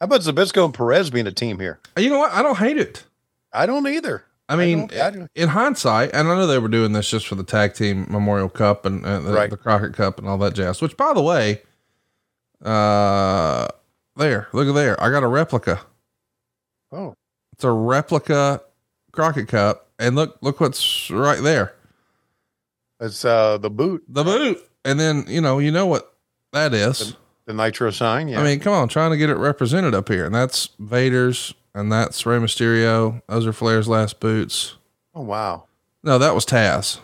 How about Zbyszko and Perez being a team here? You know what? I don't hate it. I don't either. I mean, don't- I don't- in hindsight, and I know they were doing this just for the tag team Memorial Cup and, and the, Right. the Crockett Cup and all that jazz. Which, by the way, uh, there, look at there. I got a replica. Oh, It's a replica Crockett Cup, and look, look what's right there. it's uh the boot, The boot, and then you know, you know what that is. the nitro sign. Yeah. I mean, come on, trying to get it represented up here, and that's Vader's, and that's Rey Mysterio. Those are Flair's last boots. oh wow. No, that was Taz.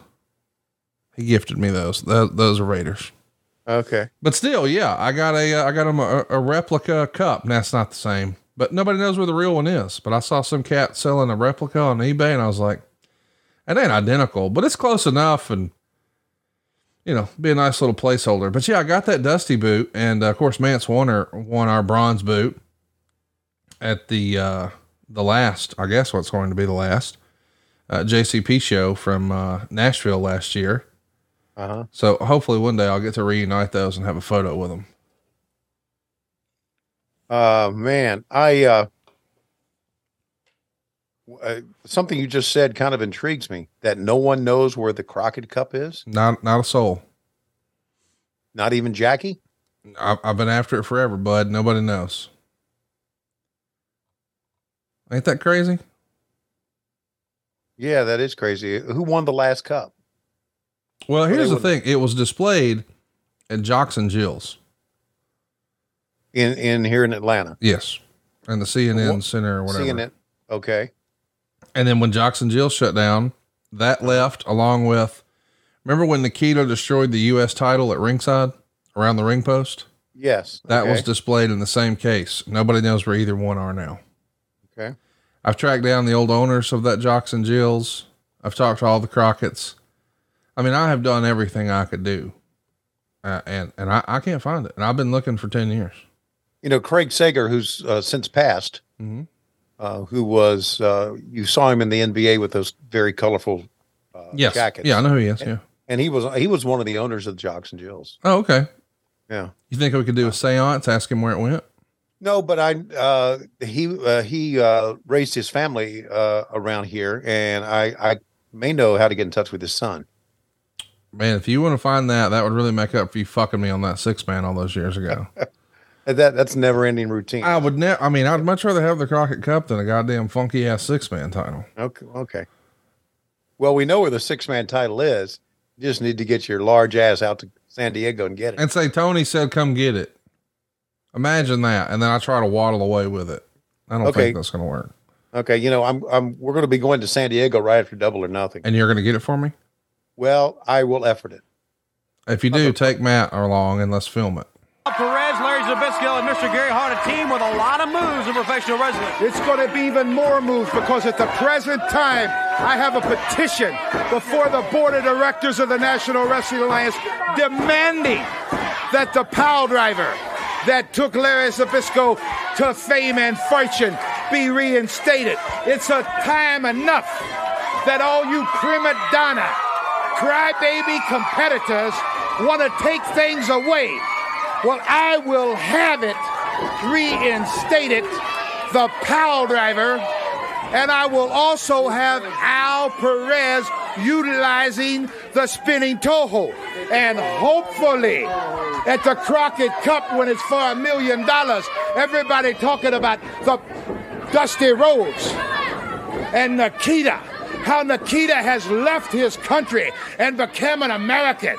He gifted me those. Th- those are Raiders. Okay. But still, yeah, I got a, uh, I got him a, a replica cup. And that's not the same, but nobody knows where the real one is. But I saw some cat selling a replica on eBay, and I was like, it ain't identical, but it's close enough, and you know, be a nice little placeholder. But yeah, I got that Dusty boot, and uh, of course, Mance Warner won our bronze boot at the uh, the last, I guess, what's going to be the last uh, JCP show from uh, Nashville last year. Uh huh. So hopefully one day I'll get to reunite those and have a photo with them. Uh man, I uh, uh something you just said kind of intrigues me that no one knows where the Crockett Cup is, Not not a soul. not even Jackie. I've, I've been after it forever, bud. Nobody knows. Ain't that crazy? Yeah, that is crazy. Who won the last cup? Well, here's the thing. It was displayed at Jocks and Jill's. In in here in Atlanta. Yes. And the CNN Center or whatever. It. Okay. And then when Jocks and Jill shut down, that left along with, remember when Nikita destroyed the U.S. title at ringside around the ring post? Yes. That was displayed in the same case. Nobody knows where either one are now. okay. I've tracked down the old owners of that Jocks and Jills. I've talked to all the Crockett's. I mean, I have done everything I could do. Uh, and, and I, I can't find it. And I've been looking for 10 years. you know, Craig Sager, who's uh, since passed, Mhm. Uh, who was uh, you saw him in the NBA with those very colorful uh, Yes. jackets. Yeah, I know who he is. Yeah. and he was he was one of the owners of the Jocks and Jills. Oh, okay. Yeah. You think we could do a seance, ask him where it went? No, but I uh, he uh, he uh, raised his family uh, around here, and I I may know how to get in touch with his son. Man, if you want to find that, that would really make up for you fucking me on that six man all those years ago. And That that's never ending routine. I would never. I mean, I'd much rather have the Crockett Cup than a goddamn funky ass six man title. Okay. Okay. Well, we know where the six man title is. You just need to get your large ass out to San Diego and get it. And say Tony said, "Come get it." Imagine that, and then I try to waddle away with it. I don't Okay. think that's going to work. Okay, you know, I'm I'm we're going to be going to San Diego right after Double or Nothing. And you're going to get it for me. Well, I will effort it. If you do, take Matt along and let's film it. Zbyszko, and Mr. Gary Hart, a team with a lot of moves in professional wrestling. It's going to be even more moves because at the present time, I have a petition before the board of directors of the National Wrestling Alliance demanding that the pile driver that took Larry Zbyszko to fame and fortune be reinstated. It's a time enough that all you prima donna, crybaby competitors want to take things away. Well, I will have it reinstated, the pile driver, and I will also have Al Perez utilizing the spinning toho. And hopefully, at the Crockett Cup, when it's for a million dollars, everybody talking about the Dusty Rhodes and Nikita. How Nikita has left his country and become an American.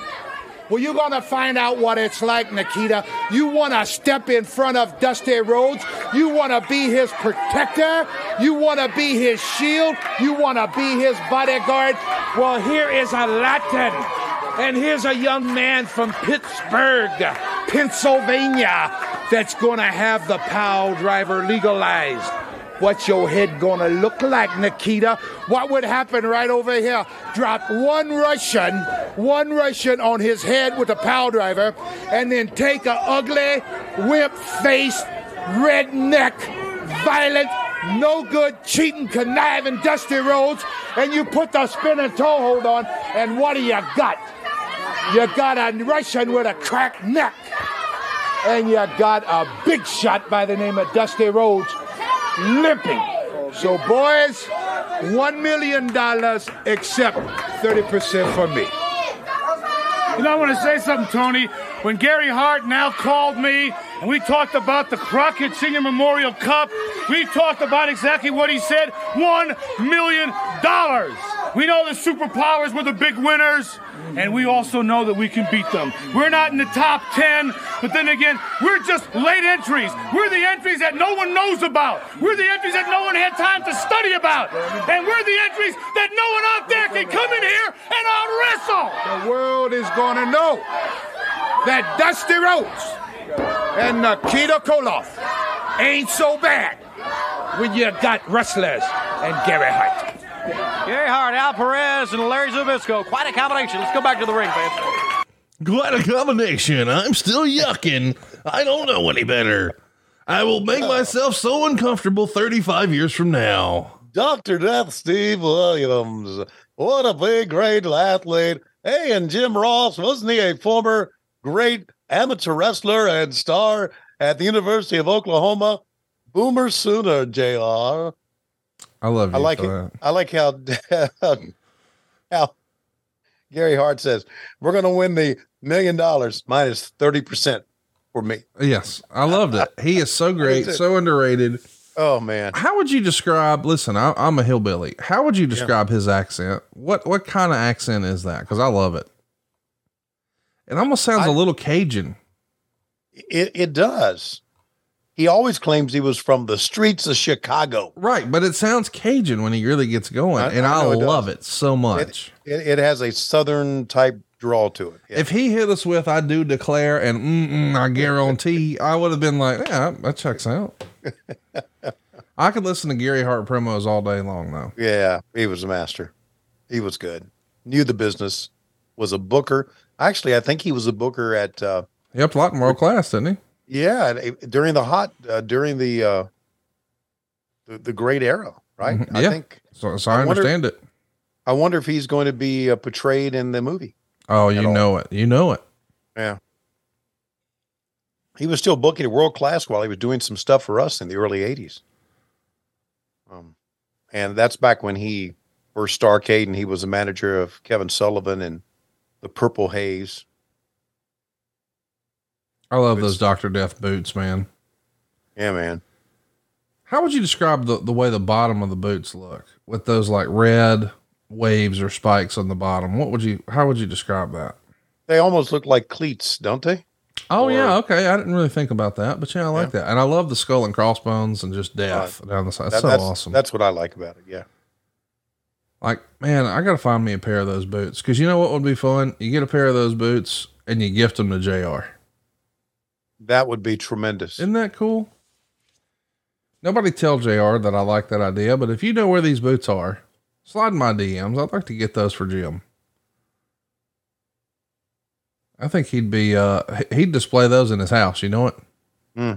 Well, you're going to find out what it's like, Nikita. You want to step in front of Dusty Rhodes. You want to be his protector. You want to be his shield. You want to be his bodyguard. Well, here is a Latin. And here's a young man from Pittsburgh, Pennsylvania, that's going to have the POW driver legalized. What's your head gonna look like, Nikita? What would happen right over here? Drop one Russian, one Russian on his head with a power driver, and then take a ugly, wimp-faced, redneck, violent, no good, cheating, conniving, Dusty Rhodes, and you put the spinning toe hold on, and what do you got? You got a Russian with a cracked neck, and you got a big shot by the name of Dusty Rhodes limping. So, boys, $1 million except 30% for me. You know, I want to say something, Tony. When Gary Hart now called me and we talked about the Crockett Senior Memorial Cup, we talked about exactly what he said $1 million. We know the superpowers were the big winners, and we also know that we can beat them. We're not in the top 10, but then again, we're just late entries. We're the entries that no one knows about. We're the entries that no one had time to study about. And we're the entries that no one out there can come in here and out wrestle. The world is going to know that Dusty Rhodes and Nikita Koloff ain't so bad when you got wrestlers and Gary Hart. Gary Hart, Al Perez, and Larry Zbyszko. Quite a combination. Let's go back to the ring, fans. Quite a combination. I'm still yucking. I don't know any better. I will make myself so uncomfortable 35 years from now. Dr. Death Steve Williams. What a big, great athlete. Hey, and Jim Ross, wasn't he a former great amateur wrestler and star at the University of Oklahoma? Boomer Sooner, JR. I love you I like it. I like how how Gary Hart says we're going to win the million dollars minus thirty percent for me. Yes, I loved it. He is so great, so underrated. Oh man, How would you describe? Listen, I, I'm a hillbilly. How would you describe his accent? What what kind of accent is that? Because I love it. It almost sounds a little Cajun. it it does. He always claims he was from the streets of Chicago. Right, but it sounds Cajun when he really gets going, I- and I I, know it love it so much. It, it has a southern type drawl to it. If he hit us with "I do declare" and "I guarantee," I would have been like, "Yeah, that checks out." I could listen to Gary Hart promos all day long, though. Yeah, he was a master. He was good. Knew the business. Was a booker. Actually, I think he was a booker at. Uh, helped a lot in world class, didn't he? Yeah, during the hot, uh, during the, uh, the the great era, right? Mhm. I Yeah. think. So, so I, wonder- understand it. I wonder if he's going to be uh, portrayed in the movie. Oh, you all. know it. You know it. Yeah. He was still booking at world class while he was doing some stuff for us in the early '80s. Um, and that's back when he first Starcade, and he was the manager of Kevin Sullivan and the Purple Haze. I love those Doctor Death boots, man. Yeah, man. How would you describe the, the way the bottom of the boots look with those like red waves or spikes on the bottom? What would you? How would you describe that? They almost look like cleats, don't they? Oh Or- yeah, okay. I didn't really think about that, but yeah, I like that, and I love the skull and crossbones and just death down the side. That- so that's, awesome. That's what I like about it. Yeah. Like, man, I gotta find me a pair of those boots because you know what would be fun? You get a pair of those boots and you gift them to Jr. That would be tremendous. Isn't that cool? Nobody tell Jr. that I like that idea, but if you know where these boots are, slide in my DMs. I'd like to get those for Jim. I think he'd be uh he- he'd display those in his house. You know it? Hmm.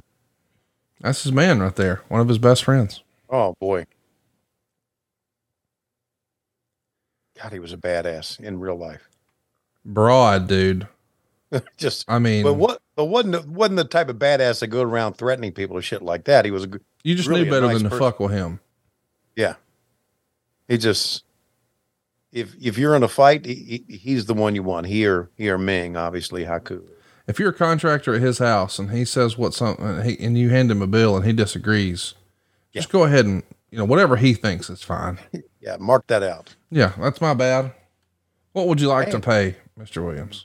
That's his man right there. One of his best friends. Oh boy. God, he was a badass in real life. Broad dude. Just, I mean, but what? But wasn't wasn't the type of badass that go around threatening people or shit like that. He was a good. you just really knew better nice than to fuck with him. Yeah. He just if if you're in a fight, he, he- he's the one you want. He or he or Meng, obviously Haku. If you're a contractor at his house and he says what something he, and you hand him a bill and he disagrees, just go ahead and you know whatever he thinks is fine. Yeah, mark that out. Yeah, that's my bad. What would you like to pay, Mr. Williams?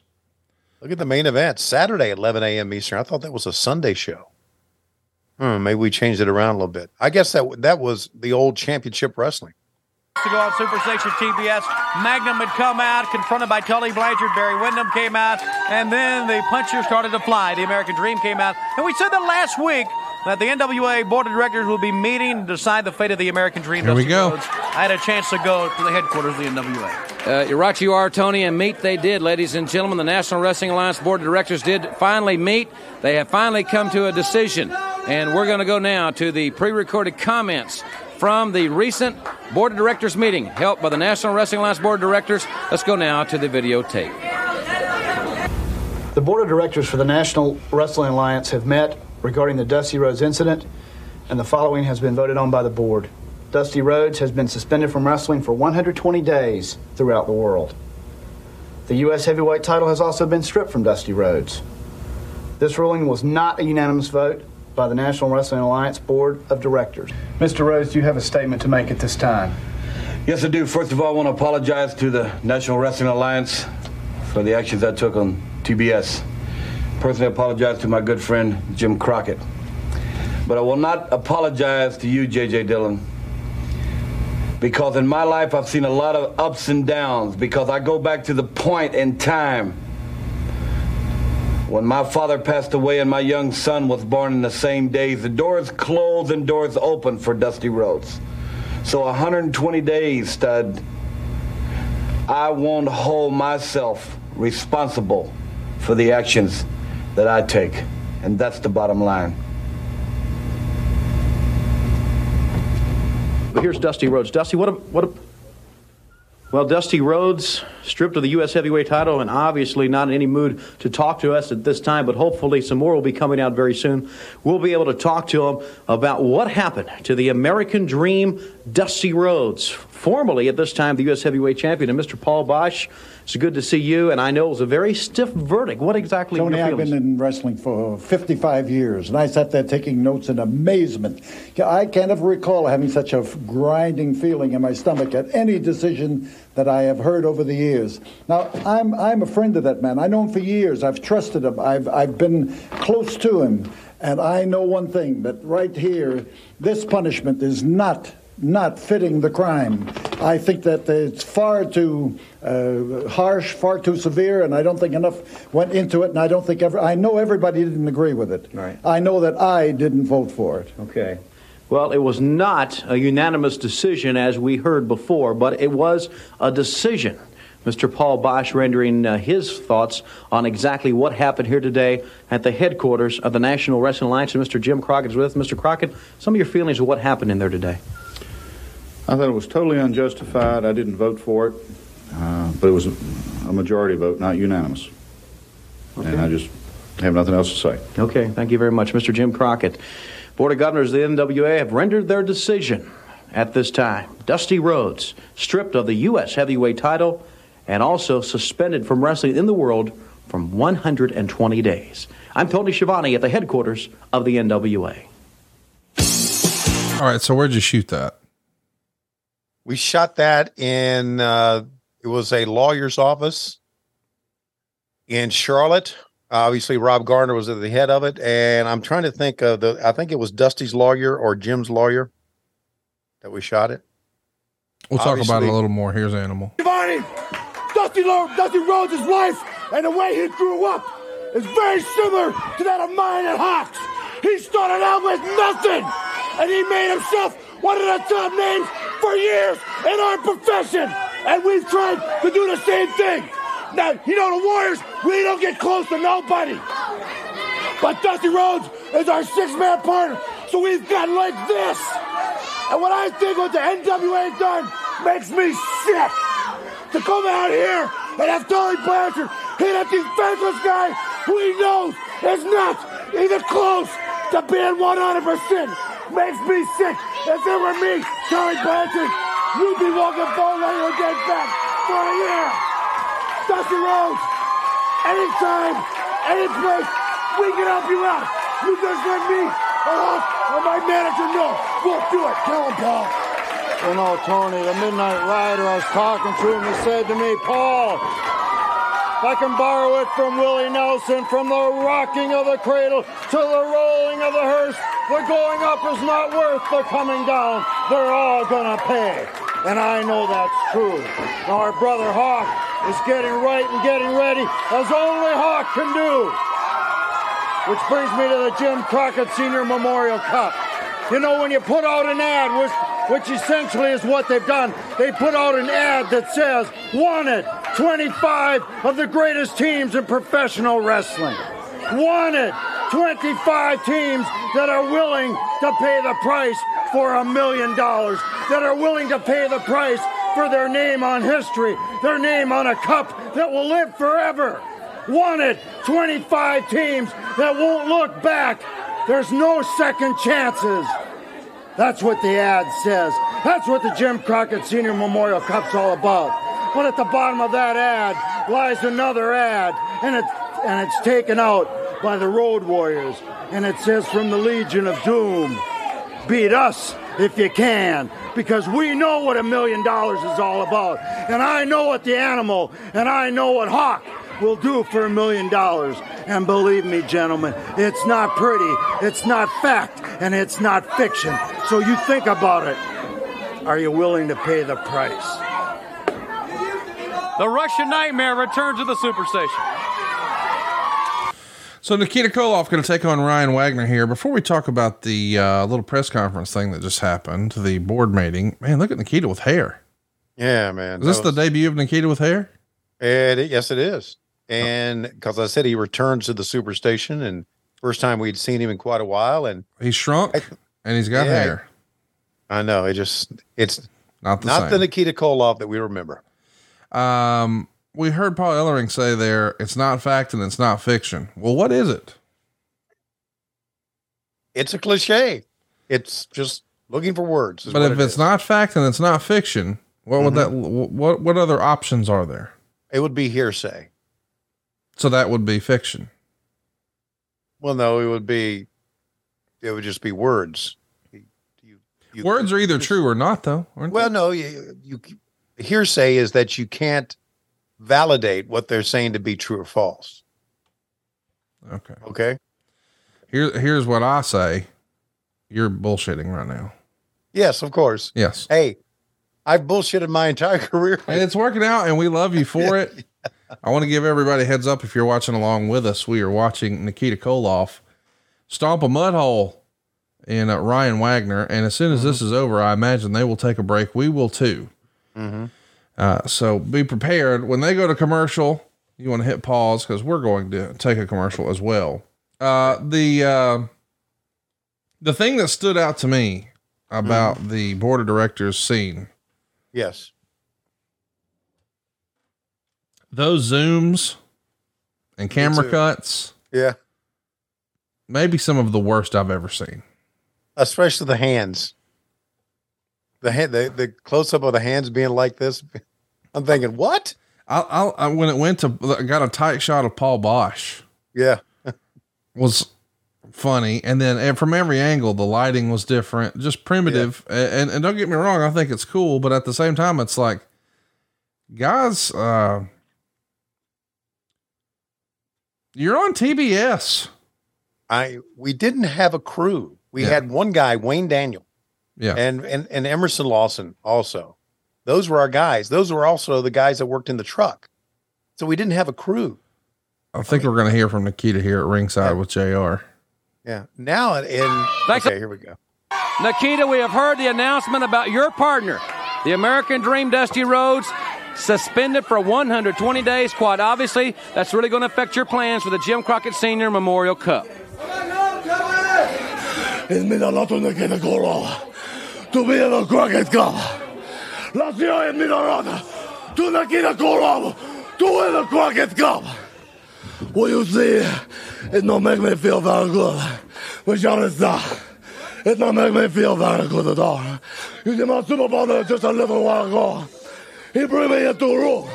Look at the main event Saturday at 11 a.m. Eastern. I thought that was a Sunday show. Hmm, maybe we changed it around a little bit. I guess that that was the old championship wrestling. to go on Superstation TBS. Magnum had come out, confronted by Tully Blanchard. Barry Windham came out, and then the puncher started to fly. The American Dream came out. And we said that last week that the NWA Board of Directors will be meeting to decide the fate of the American Dream. Here we go. Rhodes. I had a chance to go to the headquarters of the NWA. Uh, you're right, you are, Tony, and meet they did, ladies and gentlemen. The National Wrestling Alliance Board of Directors did finally meet. They have finally come to a decision, and we're going to go now to the pre recorded comments from the recent Board of Directors meeting held by the National Wrestling Alliance Board of Directors. Let's go now to the videotape. The board of directors for the National Wrestling Alliance have met regarding the Dusty Rhodes incident, and the following has been voted on by the board. Dusty Rhodes has been suspended from wrestling for 120 days throughout the world. The U.S. heavyweight title has also been stripped from Dusty Rhodes. This ruling was not a unanimous vote by the National Wrestling Alliance Board of Directors. Mr. Rhodes, do you have a statement to make at this time? Yes, I do. First of all, I want to apologize to the National Wrestling Alliance for the actions I took on TBS. Personally, apologize to my good friend Jim Crockett. But I will not apologize to you, J.J. Dillon, because in my life I've seen a lot of ups and downs. Because I go back to the point in time when my father passed away and my young son was born in the same days. The doors closed and doors opened for Dusty Rhodes. So 120 days, stud. I won't hold myself responsible for the actions that I take. And that's the bottom line. But here's Dusty Rhodes. Dusty, what a, what a, well, Dusty Rhodes stripped of the U.S. heavyweight title and obviously not in any mood to talk to us at this time, but hopefully some more will be coming out very soon. We'll be able to talk to him about what happened to the American Dream, Dusty Rhodes, formerly at this time the U.S. heavyweight champion. And Mr. Paul Boesch, it's good to see you, and I know it was a very stiff verdict. What exactly Tony, I've been in wrestling for 55 years, and I sat there taking notes in amazement. I can't ever recall having such a grinding feeling in my stomach at any decision that I have heard over the years. Now, I'm, I'm a friend of that man. I know him for years. I've trusted him. I've, I've been close to him. And I know one thing that right here, this punishment is not not fitting the crime. I think that it's far too uh, harsh, far too severe, and I don't think enough went into it. And I don't think ever. I know everybody didn't agree with it. Right. I know that I didn't vote for it. Okay. Well, it was not a unanimous decision as we heard before, but it was a decision Mr. Paul Boesch rendering uh, his thoughts on exactly what happened here today at the headquarters of the National Wrestling Alliance. And Mr. Jim Crockett is with. Mr. Crockett, some of your feelings of what happened in there today. I thought it was totally unjustified. I didn't vote for it, uh, but it was a majority vote, not unanimous. Okay. And I just have nothing else to say. Okay, thank you very much, Mr. Jim Crockett. Board of Governors of the NWA have rendered their decision at this time. Dusty Rhodes, stripped of the U.S. heavyweight title and also suspended from wrestling in the world from 120 days. I'm Tony Schiavone at the headquarters of the NWA. All right. So where'd you shoot that? We shot that in, uh, it was a lawyer's office in Charlotte. Obviously, Rob Garner was at the head of it. And I'm trying to think of the, I think it was Dusty's lawyer or Jim's lawyer that we shot it. We'll talk about it a little more. Here's Animal. Giovanni, Dusty, Lo- Dusty Rhodes' life and the way he grew up is very similar to that of mine and Hawks. He started out with nothing, and he made himself one of the top names for years in our profession. And we've tried to do the same thing. Now, you know, the Warriors, we don't get close to nobody. But Dusty Rhodes is our six-man partner, so we've got like this. And what I think what the NWA done makes me sick. To come out here and have Tully Blanchard hit a defenseless guy who he knows is not even close to being 100% makes me sick. If it were me, Tully Blanchard, you'd be walking full lane against back for a year. Dusty Rhodes, anytime, any place, we can help you out. You just let me or my manager know. We'll do it. Tell him, Paul. You know, Tony, the Midnight Rider, I was talking to him, he said to me, Paul, I can borrow it from Willie Nelson, from the rocking of the cradle to the rolling of the hearse, the going up is not worth the coming down. They're all gonna pay. And I know that's true. Now our brother Hawk is getting right and getting ready as only Hawk can do. Which brings me to the Jim Crockett Senior Memorial Cup. You know, when you put out an ad, which, which essentially is what they've done, they put out an ad that says, Wanted 25 of the greatest teams in professional wrestling. Wanted 25 teams that are willing to pay the price for a million dollars, that are willing to pay the price for their name on history, their name on a cup that will live forever. Wanted 25 teams that won't look back. There's no second chances. That's what the ad says. That's what the Jim Crockett Senior Memorial Cup's all about. But at the bottom of that ad lies another ad, and it's and it's taken out by the Road Warriors, and it says from the Legion of Doom, beat us if you can, because we know what a million dollars is all about, and I know what the animal, and I know what Hawk will do for a million dollars. And believe me, gentlemen, it's not pretty, it's not fact, and it's not fiction. So you think about it. Are you willing to pay the price? The Russian Nightmare returns to the Superstation. So Nikita Koloff going to take on Ryan Wagner here. Before we talk about the uh, little press conference thing that just happened, the board meeting, man, look at Nikita with hair. Yeah, man. Is this That the debut of Nikita with hair? It, yes, it is. And because I said he returns to the superstation, and first time we'd seen him in quite a while, and He's shrunk and he's got Yeah. hair. I know it just it's Not the not same. the Nikita Koloff that we remember. Um, we heard Paul Ellering say there, it's not fact and it's not fiction. Well, what is it? It's a cliche. It's just looking for words. But if it it's is. not fact and it's not fiction, what would that, Mm-hmm. what, what other options are there? it would be hearsay. So that would be fiction. Well, no, it would be. It would just be words. You- Words are either true or not though. Well, no, you, you hearsay is that you can't validate what they're saying to be true or false. Okay. Okay. Here, here's what I say. You're bullshitting right now. Yes, of course. Yes. Hey, I've bullshitted my entire career. And it's working out and we love you for it. I want to give everybody a heads up if you're watching along with us. We are watching Nikita Koloff stomp a mud hole in uh, Ryan Wagner. And as soon as this is over, I imagine they will take a break. We will too. Mm-hmm. Uh, so be prepared when they go to commercial. You want to hit pause because we're going to take a commercial as well. Uh, the uh, the thing that stood out to me about the board of directors scene Yes. Those zooms and camera cuts, Yeah. maybe some of the worst I've ever seen. Especially the hands. The hand, the, the close up of the hands being like this. I'm thinking, what? I, I, I when it went to, I got a tight shot of Paul Boesch. Yeah. was funny, and then and from every angle, the lighting was different, just primitive. A- And, and don't get me wrong, I think it's cool, but at the same time, it's like, guys, uh, you're on TBS. I we didn't have a crew. We Yeah. had one guy, Wayne Daniel, Yeah. and and and Emerson Lawson also. Those were our guys. Those were also the guys that worked in the truck. So we didn't have a crew. I think we're going to hear from Nikita here at ringside with JR. Yeah. Now in, in Thanks. okay, here we go. Nikita, we have heard the announcement about your partner, the American Dream Dusty Rhodes, suspended for 120 days. Quite obviously, that's really going to affect your plans for the Jim Crockett Senior Memorial Cup. Crockett Cup. La sia e mi rada. Tu ne kene kolo. Tu in the Crockett Cup. What you see, it don't make me feel very good. But honest, it don't make me feel very good at all. You see my Super Bowl just a little while ago. He brought me into a room.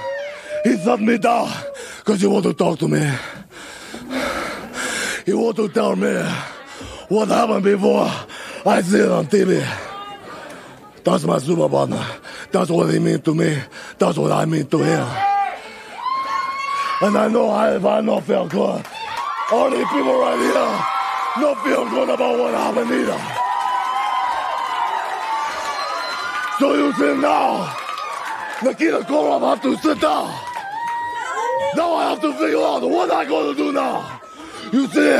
He sat me down because he wanted to talk to me. He wanted to tell me what happened before I see it on TV. That's my super partner. That's what he mean to me. That's what I mean to him. And I know I, if I don't feel good, all these people right here don't feel good about what happened either. So you see now, Nikita Koloff have to sit down. Now I have to figure out what I'm gonna do now. You see,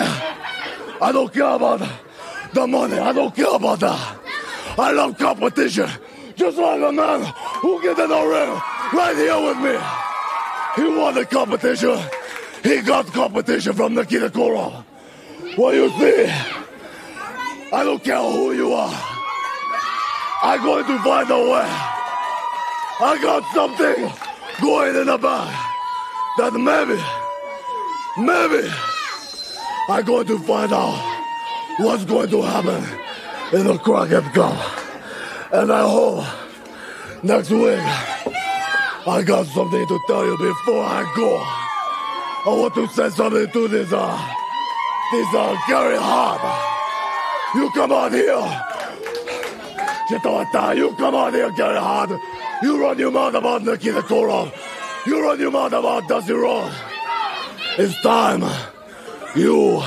I don't care about the money. I don't care about that. I love competition. Just like a man who get in the ring right here with me. He won the competition. He got competition from Nikita Koloff. What you see? I don't care who you are. I'm going to find a way. I got something going in the back that maybe, maybe I'm going to find out what's going to happen in the Crockett Cup. And I hope next week I got something to tell you before I go. I want to say something to this, uh, this, uh, Gary Hart. You come out here. You come out here, Gary Hart. You run your mouth about Nikita Koloff. You run your mouth about Dusty Rhodes. It's time you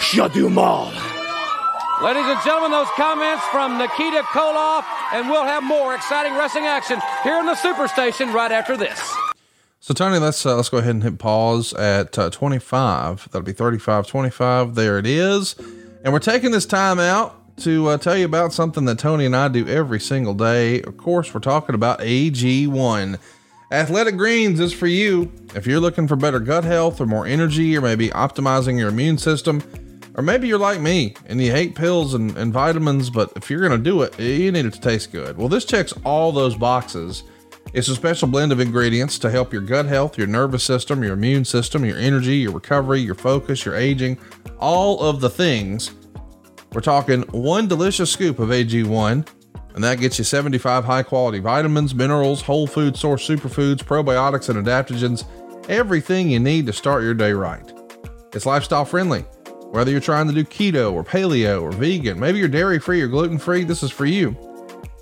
shut your mouth. Ladies and gentlemen, those comments from Nikita Koloff, and we'll have more exciting wrestling action here in the Superstation right after this. So Tony, let's uh, let's go ahead and hit pause at uh, 25. That'll be 35 25. There it is. And we're taking this time out to uh, tell you about something that Tony and I do every single day. Of course, we're talking about AG1. Athletic Greens is for you. If you're looking for better gut health or more energy or maybe optimizing your immune system, or maybe you're like me and you hate pills and, and vitamins, but if you're going to do it, you need it to taste good. Well, this checks all those boxes. It's a special blend of ingredients to help your gut health, your nervous system, your immune system, your energy, your recovery, your focus, your aging, all of the things. We're talking one delicious scoop of AG1, and that gets you 75 high quality vitamins, minerals, whole food source superfoods, probiotics, and adaptogens, everything you need to start your day right. It's lifestyle friendly. Whether you're trying to do keto or paleo or vegan, maybe you're dairy free or gluten free, this is for you.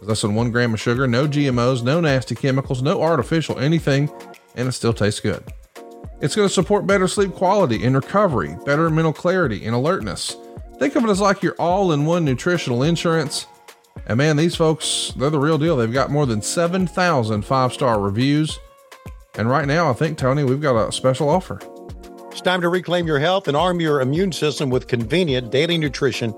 Less than one gram of sugar, no GMOs, no nasty chemicals, no artificial anything, and it still tastes good. It's going to support better sleep quality and recovery, better mental clarity and alertness. Think of it as like your all in one nutritional insurance. And man, these folks, they're the real deal. They've got more than 7,000 five star reviews. And right now, I think, Tony, we've got a special offer. It's time to reclaim your health and arm your immune system with convenient daily nutrition.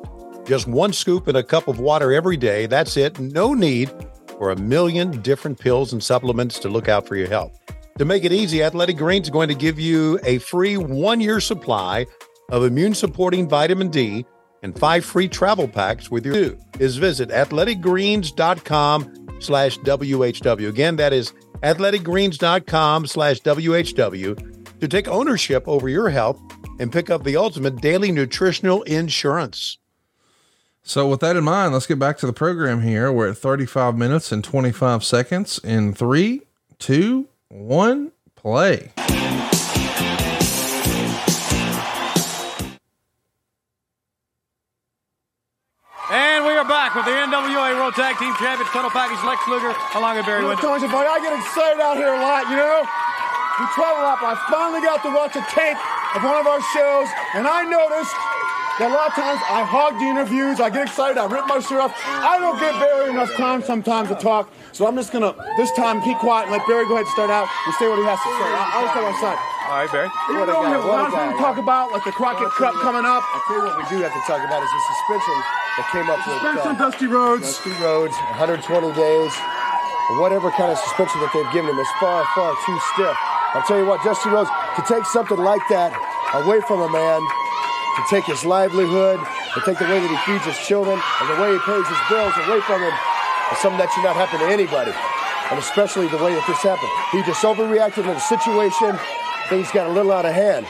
Just one scoop in a cup of water every day. That's it. No need for a million different pills and supplements to look out for your health. To make it easy, Athletic Greens is going to give you a free one year supply of immune supporting vitamin D and five free travel packs with your do is visit athleticgreens.com slash WHW. Again, that is athleticgreens.com slash WHW to take ownership over your health and pick up the ultimate daily nutritional insurance. So, with that in mind, let's get back to the program here. We're at 35 minutes and 25 seconds in three, two, one, play. Back with the NWA World Tag Team Champions Total Package Lex Luger along with Barry You Windham. Tony Schiavone, I get excited out here a lot, you know? We travel a lot, but I finally got to watch a tape of one of our shows, and I noticed that a lot of times I hog the interviews, I get excited, I rip my shirt off. I don't give Barry enough time sometimes to talk, so I'm just gonna, this time, keep quiet and let Barry go ahead and start out and say what he has to say. I- I'll start my side. All right, Barry. You though we have a lot of things to talk about, like the Crockett Cup coming up. I'll tell you what we do have to talk about is the suspension that came up with Suspension, uh, Dusty Rhodes. Dusty Rhodes, 120 days, whatever kind of suspension that they've given him is far, far too stiff. I'll tell you what, Dusty Rhodes, to take something like that away from a man, to take his livelihood, to take the way that he feeds his children, and the way he pays his bills away from him, is something that should not happen to anybody. And especially the way that this happened. He just overreacted to the situation. Things got a little out of hand.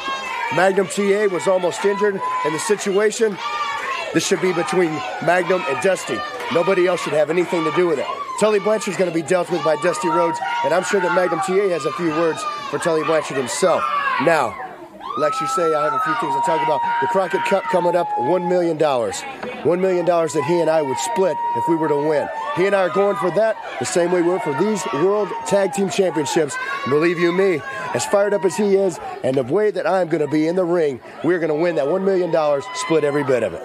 Magnum TA was almost injured in the situation. This should be between Magnum and Dusty. Nobody else should have anything to do with it. Tully Blanchard's going to be dealt with by Dusty Rhodes, and I'm sure that Magnum TA has a few words for Tully Blanchard himself. Now, Lex, you say I have a few things to talk about. The Crockett Cup coming up, $1 million. $1 million that he and I would split if we were to win. He and I are going for that the same way we went for these World Tag Team Championships. Believe you me, as fired up as he is, and the way that I'm going to be in the ring, we're going to win that $1 million, split every bit of it.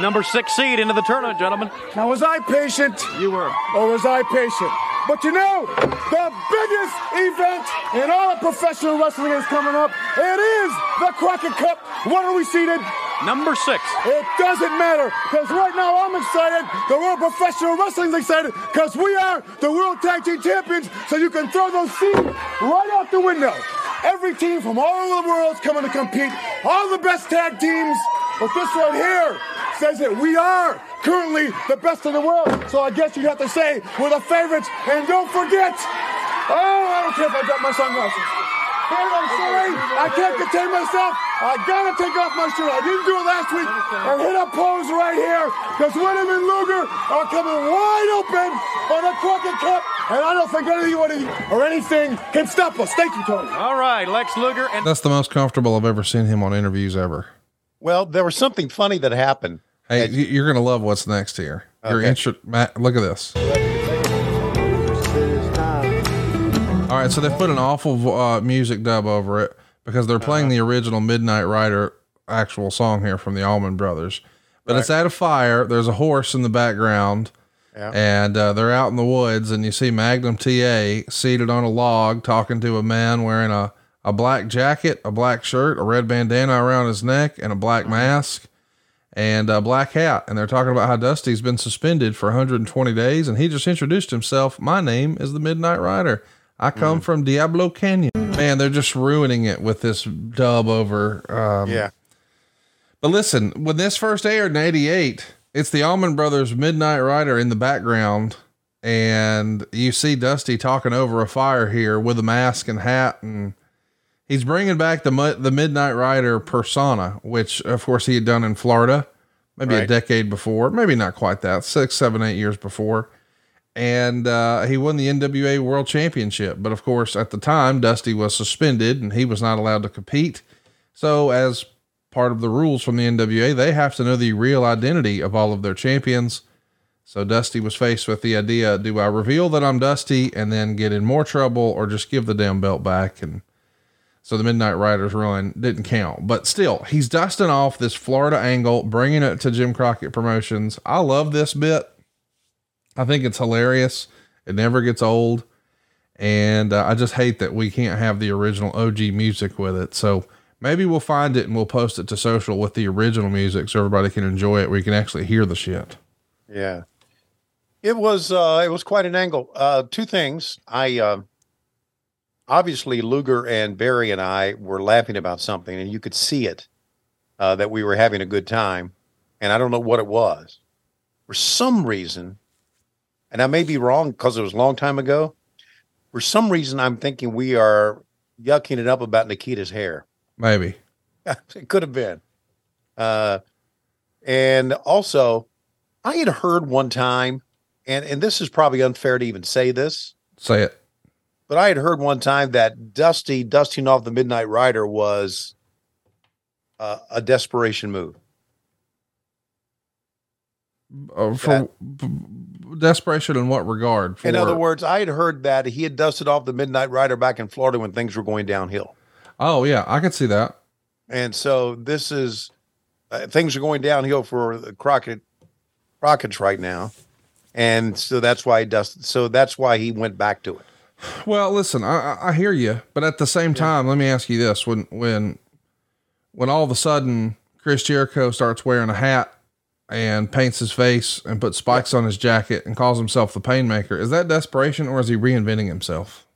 Number six seed into the tournament, gentlemen. Now, was I patient? You were. Or was I patient? But you know, the biggest event in all of professional wrestling is coming up. It is the Crockett Cup. What are we seated? Number six. It doesn't matter because right now I'm excited. The World Professional Wrestling's excited because we are the World Tag Team Champions. So you can throw those seats right out the window. Every team from all over the world is coming to compete. All the best tag teams. But this right here says it. we are currently the best in the world. So I guess you'd have to say we're the favorites. And don't forget, oh, I don't care if I drop my sunglasses. Babe, I'm sorry. I can't contain myself. I gotta take off my shirt. I didn't do it last week. And hit a pose right here because Windham and Luger are coming wide open on a Crockett Cup. And I don't think anybody or anything can stop us. Thank you, Tony. All right, Lex Luger and That's the most comfortable I've ever seen him on interviews ever. Well, there was something funny that happened. Hey, you're going to love what's next here. Your Okay. intro, Matt, look at this. All right, so they put an awful uh, music dub over it because they're playing the original Midnight Rider actual song here from the Allman Brothers. But it's at a fire. There's a horse in the background, Yeah. and uh, they're out in the woods, and you see Magnum TA seated on a log talking to a man wearing a, a black jacket, a black shirt, a red bandana around his neck, and a black mask and a black hat. And they're talking about how Dusty's been suspended for 120 days. And he just introduced himself. My name is the Midnight Rider. I come from Diablo Canyon. Man, they're just ruining it with this dub over. Um, Yeah. But listen, when this first aired in 88, it's the Allman Brothers Midnight Rider in the background. And you see Dusty talking over a fire here with a mask and hat. And he's bringing back the, the Midnight Rider persona, which of course he had done in Florida, maybe a decade before, maybe not quite that, six, seven, eight years before. And uh, he won the NWA World Championship. But of course, at the time, Dusty was suspended and he was not allowed to compete. So, as part of the rules from the NWA, they have to know the real identity of all of their champions. So, Dusty was faced with the idea do I reveal that I'm Dusty and then get in more trouble or just give the damn belt back? And so the Midnight Riders run didn't count. But still, he's dusting off this Florida angle, bringing it to Jim Crockett Promotions. I love this bit. I think it's hilarious. It never gets old. And uh, I just hate that we can't have the original OG music with it. So maybe we'll find it and we'll post it to social with the original music so everybody can enjoy it. We can actually hear the shit. Yeah. It was uh, it was quite an angle. Uh, two things. I uh, obviously Luger and Barry and I were laughing about something, and you could see it uh, that we were having a good time. And I don't know what it was. For some reason, and I may be wrong because it was a long time ago. For some reason, I'm thinking we are yucking it up about Nikita's hair. Maybe. it could have been. Uh, and also, I had heard one time, and and this is probably unfair to even say this, Say it. But I had heard one time that Dusty dusting off the Midnight Rider was uh, a desperation move. Uh, for b- desperation in what regard? For, In other words, I had heard that he had dusted off the Midnight Rider back in Florida when things were going downhill. oh yeah, I could see that. And so this is uh, things are going downhill for the Crockett Crockett's right now. And so that's why he dusted. So that's why he went back to it. Well, listen, I, I- hear you, but at the same time, let me ask you this: when when when all of a sudden Chris Jericho starts wearing a hat and paints his face and puts spikes on his jacket and calls himself the Painmaker, is that desperation or is he reinventing himself?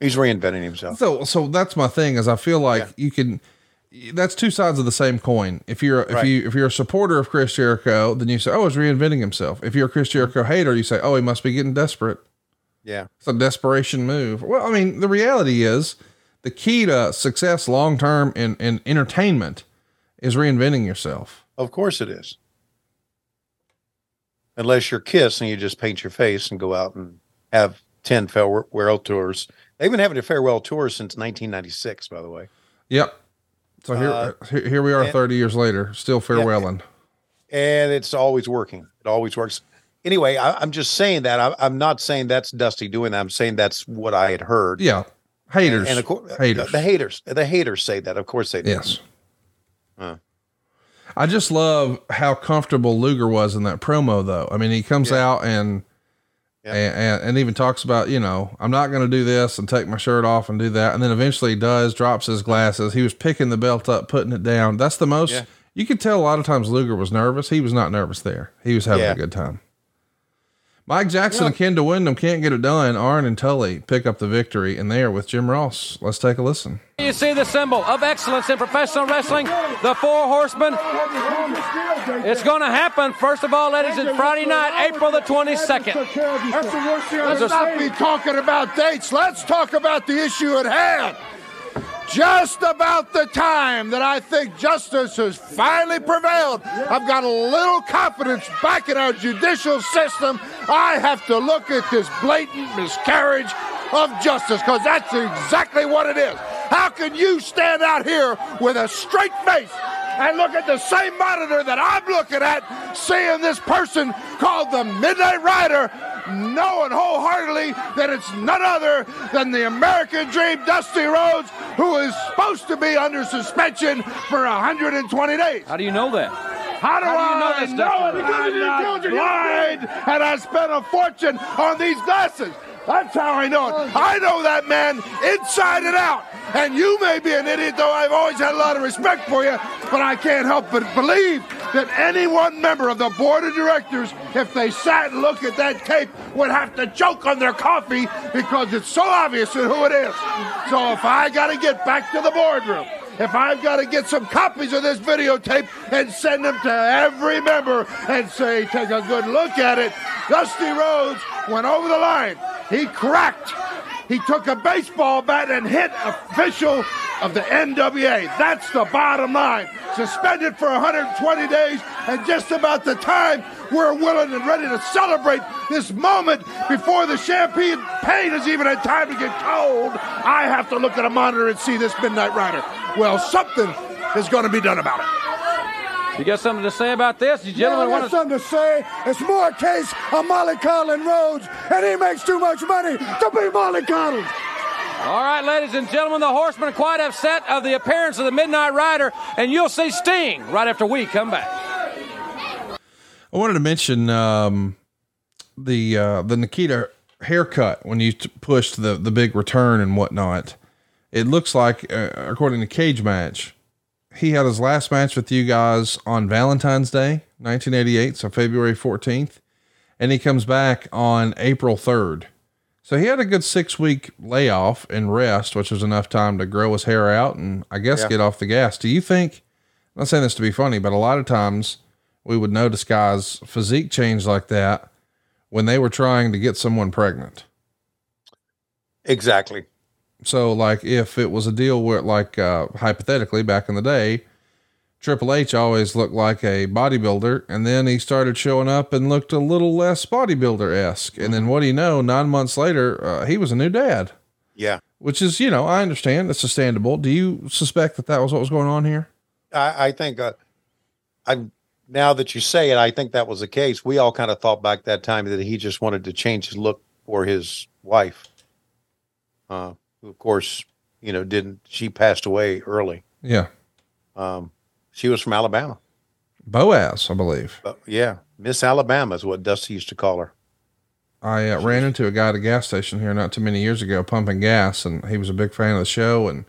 He's reinventing himself. So, so that's my thing. Is I feel like you can. That's two sides of the same coin. If you're if Right. you if you're a supporter of Chris Jericho, then you say, "Oh, he's reinventing himself." If you're a Chris Jericho hater, you say, "Oh, he must be getting desperate." Yeah. It's a desperation move. Well, I mean, the reality is the key to success long term in, in entertainment is reinventing yourself. Of course it is. Unless you're Kiss and you just paint your face and go out and have 10 farewell tours. They've been having a farewell tour since 1996, by the way. Yep. So here, Uh, here, here we are and- 30 years later, still farewelling. And it's always working. It always works. Anyway, I, I'm just saying that. I, I'm not saying that's Dusty doing that. I'm saying that's what I had heard. Yeah. Haters. And of course, uh, Haters. The haters. The haters say that. Of course they do. Yes. Huh. I just love how comfortable Luger was in that promo, though. I mean, he comes out and, and, and and even talks about, you know, I'm not going to do this and take my shirt off and do that, and then eventually he does, drops his glasses. He was picking the belt up, putting it down. That's the most. Yeah. You could tell a lot of times Luger was nervous. He was not nervous there. He was having Yeah. a good time. Mike Jackson and Ken Windham can't get it done. Arn and Tully pick up the victory, and they are with Jim Ross. Let's take a listen. You see the symbol of excellence in professional wrestling, the Four Horsemen. It's going to happen, first of all, ladies, it's Friday night, April the 22nd. That's the worst thing. Let's not be talking about dates. Let's talk about the issue at hand. Just about the time that I think justice has finally prevailed, I've got a little confidence back in our judicial system. I have to look at this blatant miscarriage of justice because that's exactly what it is. How can you stand out here with a straight face and look at the same monitor that I'm looking at, seeing this person called the Midnight Rider, knowing wholeheartedly that it's none other than the American Dream Dusty Rhodes, who is supposed to be under suspension for 120 days. How do you know that? How do, How do you know I this, know Dusty? it? I'm not blind, and I spent a fortune on these glasses. That's how I know it. I know that man inside and out. And you may be an idiot, though I've always had a lot of respect for you, but I can't help but believe that any one member of the board of directors, if they sat and looked at that tape, would have to choke on their coffee because it's so obvious who it is. So if I got to get back to the boardroom, if I've got to get some copies of this videotape and send them to every member and say, take a good look at it, Dusty Rhodes went over the line. He cracked. He took a baseball bat and hit official of the NWA. That's the bottom line. Suspended for 120 days, and just about the time we're willing and ready to celebrate this moment before the champagne pain has even had time to get cold, I have to look at a monitor and see this Midnight Rider. Well, something is going to be done about it. You got something to say about this? You Yeah, gentlemen I want got something to say. It's more a case of Molly Collin Rhodes, and he makes too much money to be Molly Collin. All right, ladies and gentlemen, the Horsemen are quite upset of the appearance of the Midnight Rider, and you'll see Sting right after we come back. I wanted to mention um, the uh, the Nikita haircut when you t- pushed the the big return and whatnot. It looks like, uh, according to Cage Match, he had his last match with you guys on Valentine's Day, 1988, so February 14th, and he comes back on April 3rd. So he had a good six week layoff and rest, which was enough time to grow his hair out and I guess Yeah. get off the gas. Do you think, I'm not saying this to be funny, but a lot of times we would notice guys' physique change like that when they were trying to get someone pregnant? Exactly. So, like, if it was a deal where, like, uh, hypothetically, back in the day, Triple H always looked like a bodybuilder, and then he started showing up and looked a little less bodybuilder esque. And then what do you know? Nine months later, uh, he was a new dad, Yeah. which is, you know, I understand it's understandable. Do you suspect that that was what was going on here? I, I think uh, I now that you say it, I think that was the case. We all kind of thought back that time that he just wanted to change his look for his wife. Uh, who of course, you know, didn't she passed away early. Yeah. Um, she was from Alabama. Boaz, I believe. But yeah, Miss Alabama is what Dusty used to call her. I uh, ran into a guy at a gas station here not too many years ago pumping gas, and he was a big fan of the show and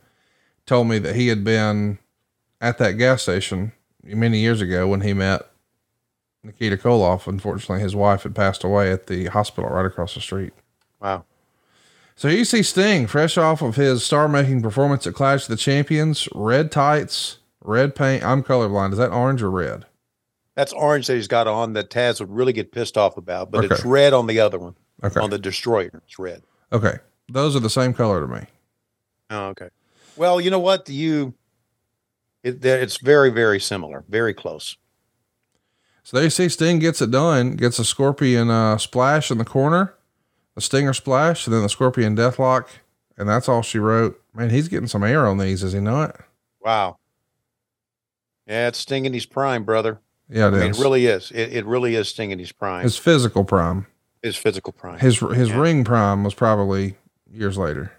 told me that he had been at that gas station many years ago when he met Nikita Koloff. Unfortunately, his wife had passed away at the hospital right across the street. Wow. So you see Sting, fresh off of his star making performance at Clash of the Champions, red tights, red paint. I'm colorblind. Is that orange or red? That's orange that he's got on that Taz would really get pissed off about, but it's red on the other one. Okay. On the Destroyer, it's red. Okay. Those are the same color to me. Oh, okay. Well, you know what? You, it, it's very, very similar, very close. So there you see Sting gets it done, gets a scorpion uh, splash in the corner, a stinger splash, and then the scorpion deathlock. And that's all she wrote. Man, he's getting some air on these, is he not? Wow. Yeah, it's Sting in his prime, brother. Yeah, it I mean, is. it really is. It, it really is Sting in his prime. His physical prime. his physical prime. His his ring prime was probably years later.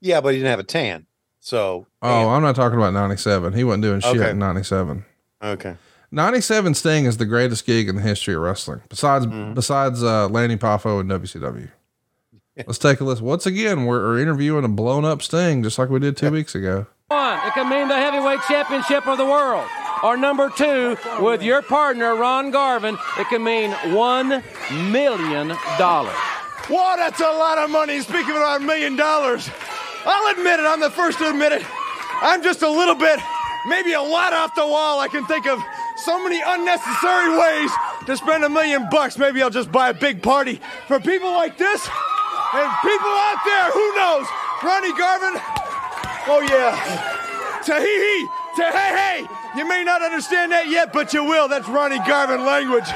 yeah, but he didn't have a tan. So, Oh, I'm not talking about 97. He wasn't doing shit Okay. in 97. okay. 97 Sting is the greatest gig in the history of wrestling, besides Mm-hmm. besides uh, Lanny Poffo and WCW. Let's take a listen. Once again, we're, we're interviewing a blown up Sting, just like we did two weeks ago. One, it can mean the heavyweight championship of the world. Or number two, with your partner Ron Garvin, it can mean one million dollars. Wow, that's a lot of money. Speaking about a million dollars, I'll admit it. I'm the first to admit it. I'm just a little bit, maybe a lot off the wall. I can think of so many unnecessary ways to spend a million bucks. Maybe I'll just buy a big party for people like this and people out there. Who knows? Ronnie Garvin. Oh yeah. Tahee, hey. You may not understand that yet, but you will. That's Ronnie Garvin language.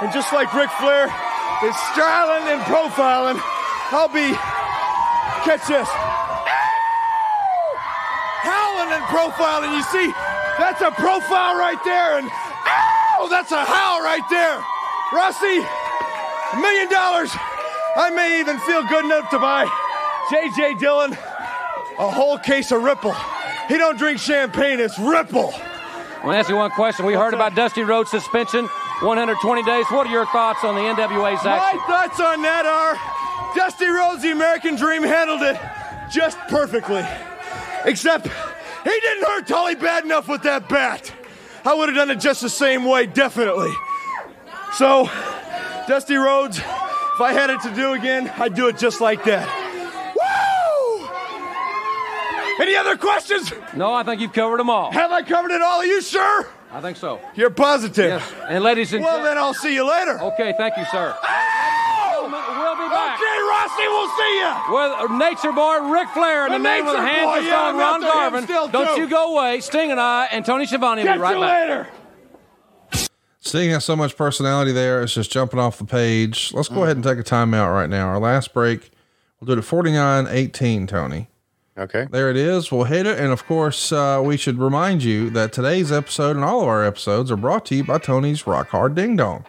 And just like Ric Flair is styling and profiling, I'll be, catch this, howling and profiling. You see, that's a profile right there, and ow, that's a howl right there. Rossi, a million dollars. I may even feel good enough to buy J.J. Dillon a whole case of Ripple. He don't drink champagne, it's Ripple. Want to ask you one question. We heard about Dusty Rhodes' suspension, 120 days. What are your thoughts on the NWA's action? My thoughts on that are Dusty Rhodes, the American Dream, handled it just perfectly. Except he didn't hurt Tully bad enough with that bat. I would have done it just the same way, definitely. So, Dusty Rhodes, if I had it to do again, I'd do it just like that. Woo! Any other questions? No, I think you've covered them all. Have I covered it all? Are you sure? I think so. You're positive. Yes. And ladies and Well, then I'll see you later. Okay, thank you, sir. Back. Okay, we'll see you. With Nature Boy Ric Flair and The the man with the Nature hands Boy, just yeah, on Ron Garvin. Don't too. you go away. Sting and I and Tony Schiavone will Catch be right you back. later. Sting has so much personality there. It's just jumping off the page. Let's go ahead and take a timeout right now. Our last break, we'll do it at 49 18, Tony. Okay. There it is. We'll hit it. And of course, uh, we should remind you that today's episode and all of our episodes are brought to you by Tony's Rock Hard Ding Dong.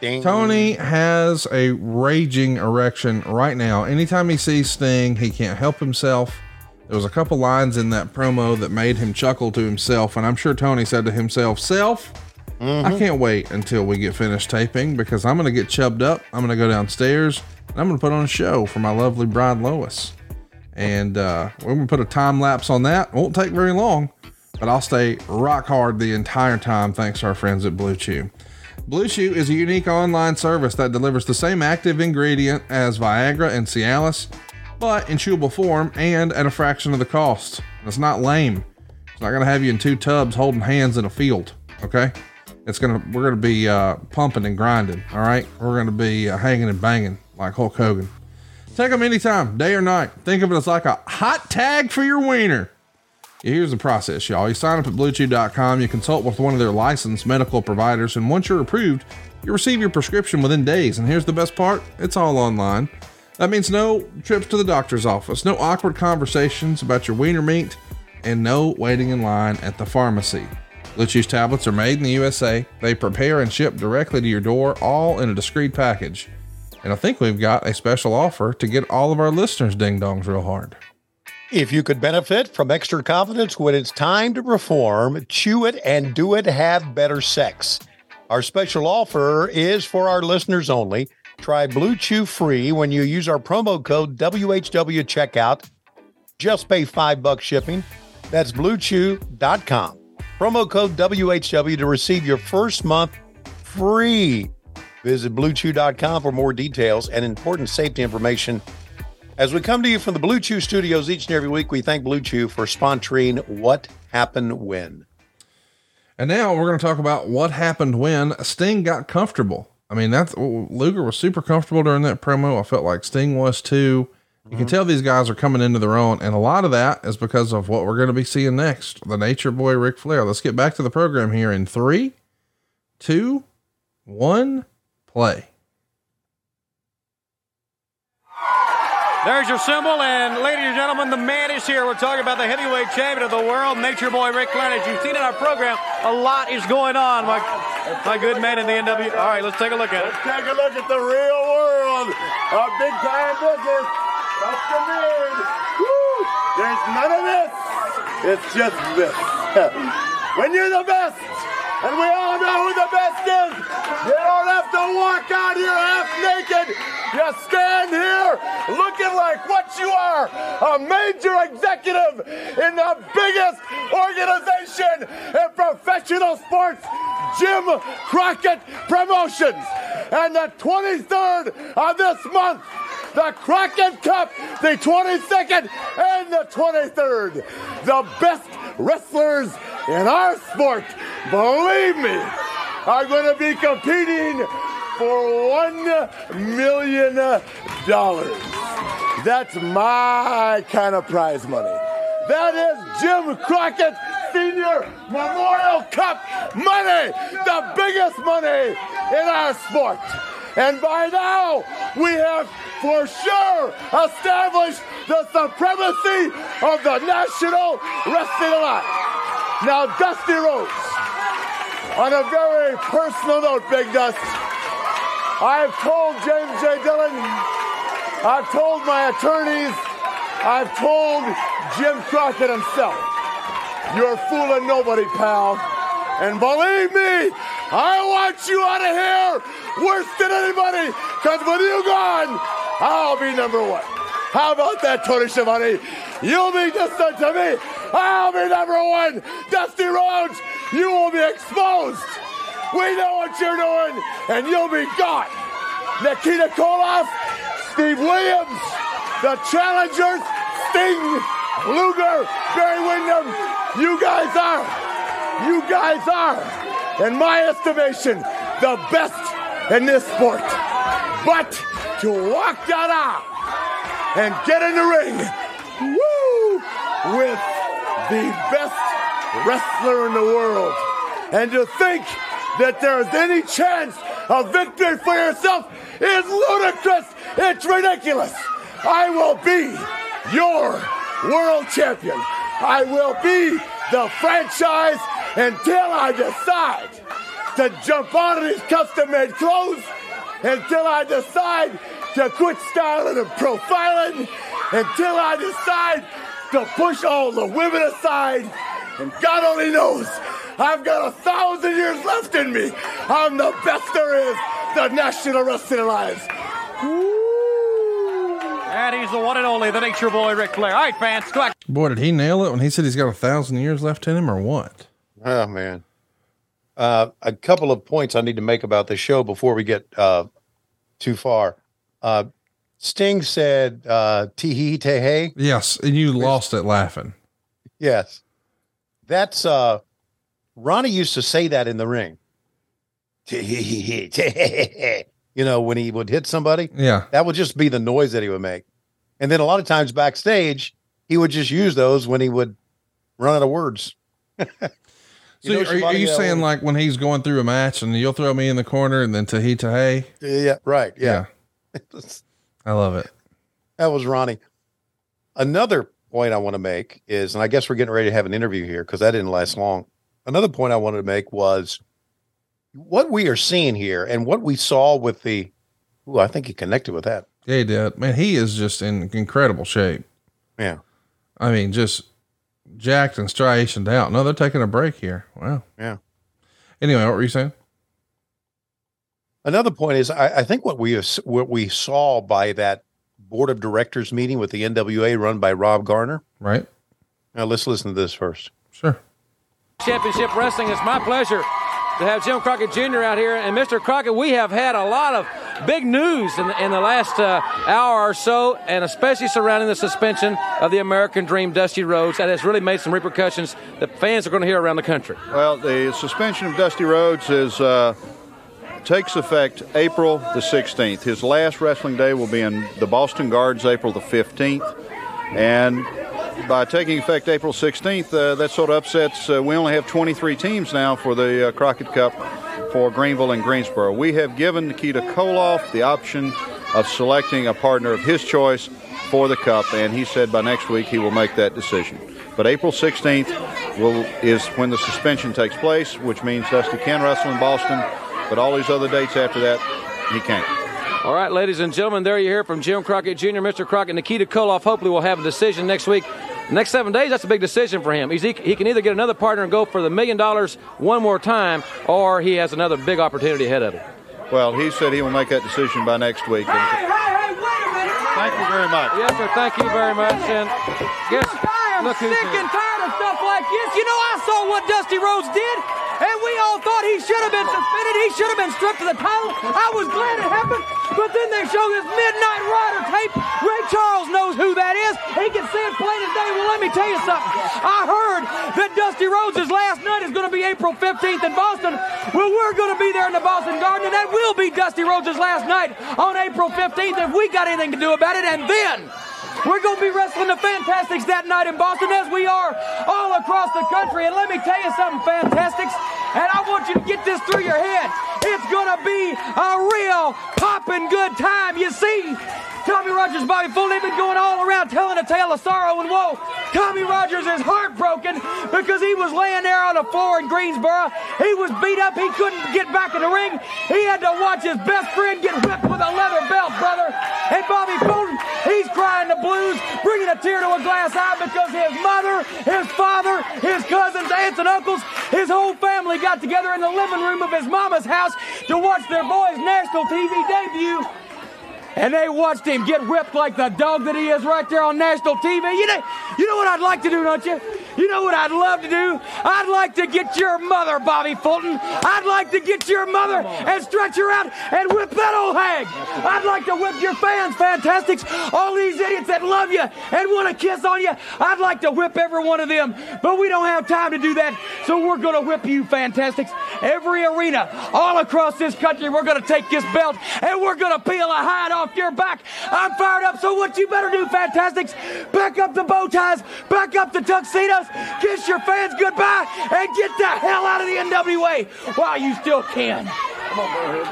Ding. Tony has a raging erection right now. Anytime he sees Sting, he can't help himself. There was a couple lines in that promo that made him chuckle to himself, and I'm sure Tony said to himself, "Self, I can't wait until we get finished taping because I'm going to get chubbed up. I'm going to go downstairs and I'm going to put on a show for my lovely bride Lois, and uh, we're going to put a time lapse on that. Won't take very long, but I'll stay rock hard the entire time thanks to our friends at BlueChew." BlueChew is a unique online service that delivers the same active ingredient as Viagra and Cialis, but in chewable form and at a fraction of the cost. It's not lame. It's not going to have you in two tubs holding hands in a field. Okay. It's to, we're going to be uh, pumping and grinding. All right. We're going to be uh, hanging and banging like Hulk Hogan. Take them anytime, day or night. Think of it as like a hot tag for your wiener. Here's the process, y'all. You sign up at bluechew.com, you consult with one of their licensed medical providers, and once you're approved, you receive your prescription within days. And here's the best part it's all online. That means no trips to the doctor's office, no awkward conversations about your wiener meat, and no waiting in line at the pharmacy. Blue tablets are made in the USA. They prepare and ship directly to your door, all in a discreet package. And I think we've got a special offer to get all of our listeners ding dongs real hard. If you could benefit from extra confidence when it's time to perform, chew it and do it, have better sex. Our special offer is for our listeners only. Try BlueChew free when you use our promo code WHW checkout. Just pay five bucks shipping. That's bluechew.com. Promo code WHW to receive your first month free. Visit bluechew.com for more details and important safety information as we come to you from the BlueChew studios each and every week, we thank BlueChew for sponsoring What Happened When. And now we're going to talk about what happened when Sting got comfortable. I mean, that's Luger was super comfortable during that promo. I felt like Sting was too. You can mm-hmm. tell these guys are coming into their own, and a lot of that is because of what we're going to be seeing next the Nature Boy Ric Flair. Let's get back to the program here in three, two, one, play. There's your symbol, and ladies and gentlemen, the man is here. We're talking about the heavyweight champion of the world, Nature Boy Ric. As you've seen in our program, a lot is going on. My, my good man in the NW. All right, let's take a look at it. Let's take a look at the real world of big time business. Custom made. Woo! There's none of this. It's just this. when you're the best, and we all know who the best is, you don't have to walk out here half naked. You stand here looking like what you are a major executive in the biggest organization in professional sports, Jim Crockett Promotions. And the 23rd of this month, the Crockett Cup, the 22nd and the 23rd. The best wrestlers in our sport, believe me, are going to be competing for one million dollars. That's my kind of prize money. That is Jim Crockett Senior Memorial Cup money, the biggest money in our sport. And by now, we have for sure established the supremacy of the National Wrestling Alliance. Now, Dusty Rhodes, on a very personal note, Big Dust, I've told James J. Dillon, I've told my attorneys, I've told Jim Crockett himself, you're fooling nobody, pal. And believe me, I want you out of here worse than anybody, because with you gone, I'll be number one. How about that, Tony Schiavone? You'll be distant to me. I'll be number one. Dusty Rhodes, you will be exposed. We know what you're doing, and you'll be gone. Nikita Koloff, Steve Williams, the challengers, Sting, Luger, Barry Windham, you guys are, you guys are, in my estimation, the best in this sport. But to walk that out and get in the ring, woo, with the best wrestler in the world, and to think that there is any chance of victory for yourself is ludicrous. It's ridiculous. I will be your world champion. I will be the franchise until I decide to jump out of these custom made clothes, until I decide to quit styling and profiling, until I decide to push all the women aside. And God only knows I've got a thousand years left in me. I'm the best there is, the National Wrestling Alliance. And he's the one and only, the Nature Boy Ric Flair. All right, fans, go back. Boy, did he nail it when he said he's got a thousand years left in him, or what? Oh man. Uh, a couple of points I need to make about the show before we get uh, too far. Uh, Sting said uh, tee hee "Tehe Tehe." Yes, and you lost it laughing. Yes, that's uh, Ronnie used to say that in the ring. You know, when he would hit somebody, Yeah. that would just be the noise that he would make. And then a lot of times backstage, he would just use those when he would run out of words. So You know are, are you saying like when he's going through a match and you'll throw me in the corner and then Tahi Tahe? Yeah, right. Yeah. I love it. That was Ronnie. Another point I want to make is, and I guess we're getting ready to have an interview here because that didn't last long. Another point I wanted to make was what we are seeing here and what we saw with the. Ooh, I think he connected with that. Yeah, he did. Man, he is just in incredible shape. Yeah. I mean, just jacked and striationed out. No, they're taking a break here. Wow. Yeah. Anyway, what were you saying? Another point is, I, I think what we what we saw by that board of directors meeting with the NWA run by Rob Garner. Right. Now let's listen to this first. Sure. Championship Wrestling. It's my pleasure to have Jim Crockett Jr. out here. And Mr. Crockett, we have had a lot of big news in the, in the last uh, hour or so, and especially surrounding the suspension of the American Dream, Dusty Rhodes. That has really made some repercussions that fans are going to hear around the country. Well, the suspension of Dusty Rhodes is uh, takes effect April the 16th. His last wrestling day will be in the Boston Gardens April the 15th, and by taking effect April 16th, uh, that sort of upsets. Uh, we only have 23 teams now for the uh, Crockett Cup for Greenville and Greensboro. We have given Nikita Koloff the option of selecting a partner of his choice for the Cup, and he said by next week he will make that decision. But April 16th will is when the suspension takes place, which means Dusty can wrestle in Boston, but all these other dates after that, he can't. All right, ladies and gentlemen, there you hear from Jim Crockett Jr., Mr. Crockett, Nikita Koloff. Hopefully, we'll have a decision next week. Next seven days, that's a big decision for him. He's, he, he can either get another partner and go for the million dollars one more time, or he has another big opportunity ahead of him. Well, he said he will make that decision by next week. And Thank you very much. Yes, sir. Thank you very much. And guess, look who's sick here. and tired of stuff like this. You know, I saw what Dusty Rhodes did, and we all thought he should have been suspended. He should have been stripped of the title. I was glad it happened, but then they show this Midnight Rider tape. Ray Charles knows who that is. He can see it plain as day. Well, let me tell you something. I heard that Dusty Rhodes' last night is going to be April 15th in Boston. Well, we're going to be there in the Boston Garden, and that will be Dusty Rhodes' last night on April 15th if we got anything to do about it. And then we're going to be wrestling the Fantastics that night in Boston, as we are all across the country. And let me tell you something, Fantastics, and I want you to get this through your head. It's going to be a real popping good time. You see, Tommy Rogers, Bobby Full, they've been going all around telling a tale of sorrow and woe. Tommy Rogers is heartbroken because he was laying there on the floor in Greensboro. He was beat up. He couldn't get back in the ring. He had to watch his best friend get whipped with a leather belt, brother. And Bobby Fulton, he's crying the blues, bringing a tear to a glass eye because his mother, his father, his cousins, aunts, and uncles, his whole family got together in the living room of his mama's house to watch their boy's national TV debut. And they watched him get whipped like the dog that he is right there on national TV. You know, you know what I'd like to do, don't you? You know what I'd love to do? I'd like to get your mother, Bobby Fulton. I'd like to get your mother and stretch her out and whip that old hag. I'd like to whip your fans, Fantastics, all these idiots that love you and want to kiss on you. I'd like to whip every one of them, but we don't have time to do that, so we're going to whip you, Fantastics. Every arena, all across this country, we're going to take this belt and we're going to peel a hide off your back. I'm fired up, so what you better do, Fantastics, back up the bow ties, back up the tuxedos, kiss your fans goodbye, and get the hell out of the NWA while you still can.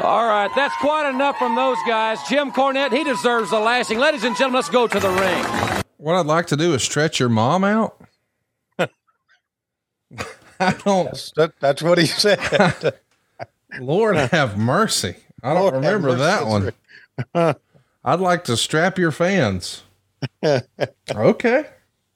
All right, that's quite enough from those guys. Jim Cornette, he deserves a lashing. Ladies and gentlemen, let's go to the ring. What I'd like to do is stretch your mom out. I don't. That, that's what he said. Lord have mercy. I don't Lord remember that one. I'd like to strap your fans. okay.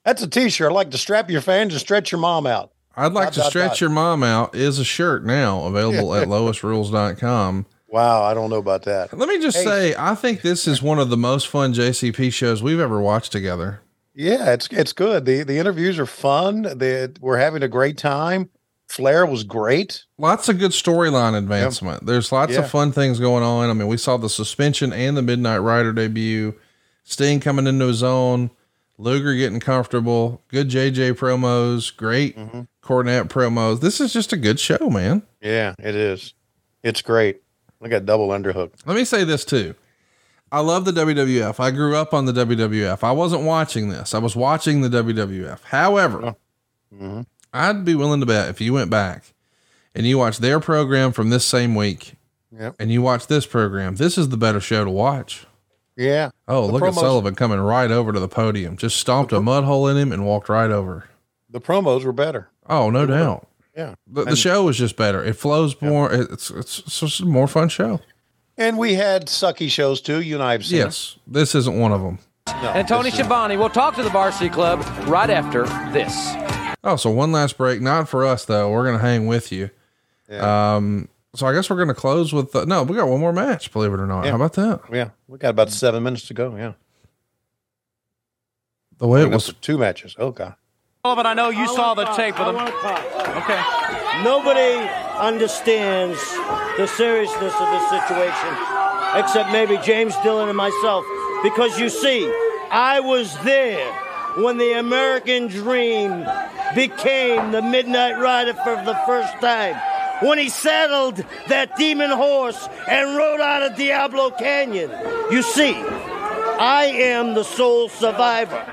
That's a T-shirt. I'd like to strap your fans and stretch your mom out. I'd like Dot, to dot, stretch dot. your mom out is a shirt now available at lowestrules.com. Wow, I don't know about that. Let me just Hey. say, I think this is one of the most fun JCP shows we've ever watched together. Yeah, it's it's good. The the interviews are fun. The, we're having a great time. Flair was great. Lots of good storyline advancement. There's lots Yeah. of fun things going on. I mean, we saw the suspension and the Midnight Rider debut, Sting coming into his own, Luger getting comfortable, good JJ promos, great Mm-hmm. Cornette promos. This is just a good show, man. Yeah, it is. It's great. I got double underhook. Let me say this too. I love the WWF. I grew up on the WWF. I wasn't watching this. I was watching the WWF. However, Mm-hmm. I'd be willing to bet if you went back and you watched their program from this same week Yep. and you watch this program, this is the better show to watch. Yeah. Oh, The look at Sullivan coming right over to the podium. Just stomped a mud hole in him and walked right over. The promos were better. Oh, no doubt. Yeah. The, the And- show was just better. It flows more. It's, it's it's just a more fun show. And we had sucky shows too. You and I have seen. Yes, this isn't one of them. and Tony Schiavone will talk to the Varsity Club right after this. Oh, so one last break. Not for us though. We're gonna hang with you. Um. So I guess we're gonna close with uh, no. We got one more match. Believe it or not. Yeah. How about that? Yeah. We got about seven minutes to go. Yeah. The way it was. two matches. Oh God. Sullivan, I know you saw the tape of them. Okay. Nobody understands the seriousness of this situation except maybe James Dillon and myself. Because you see, I was there when the American dream became the Midnight Rider for the first time. When he saddled that demon horse and rode out of Diablo Canyon. You see, I am the sole survivor.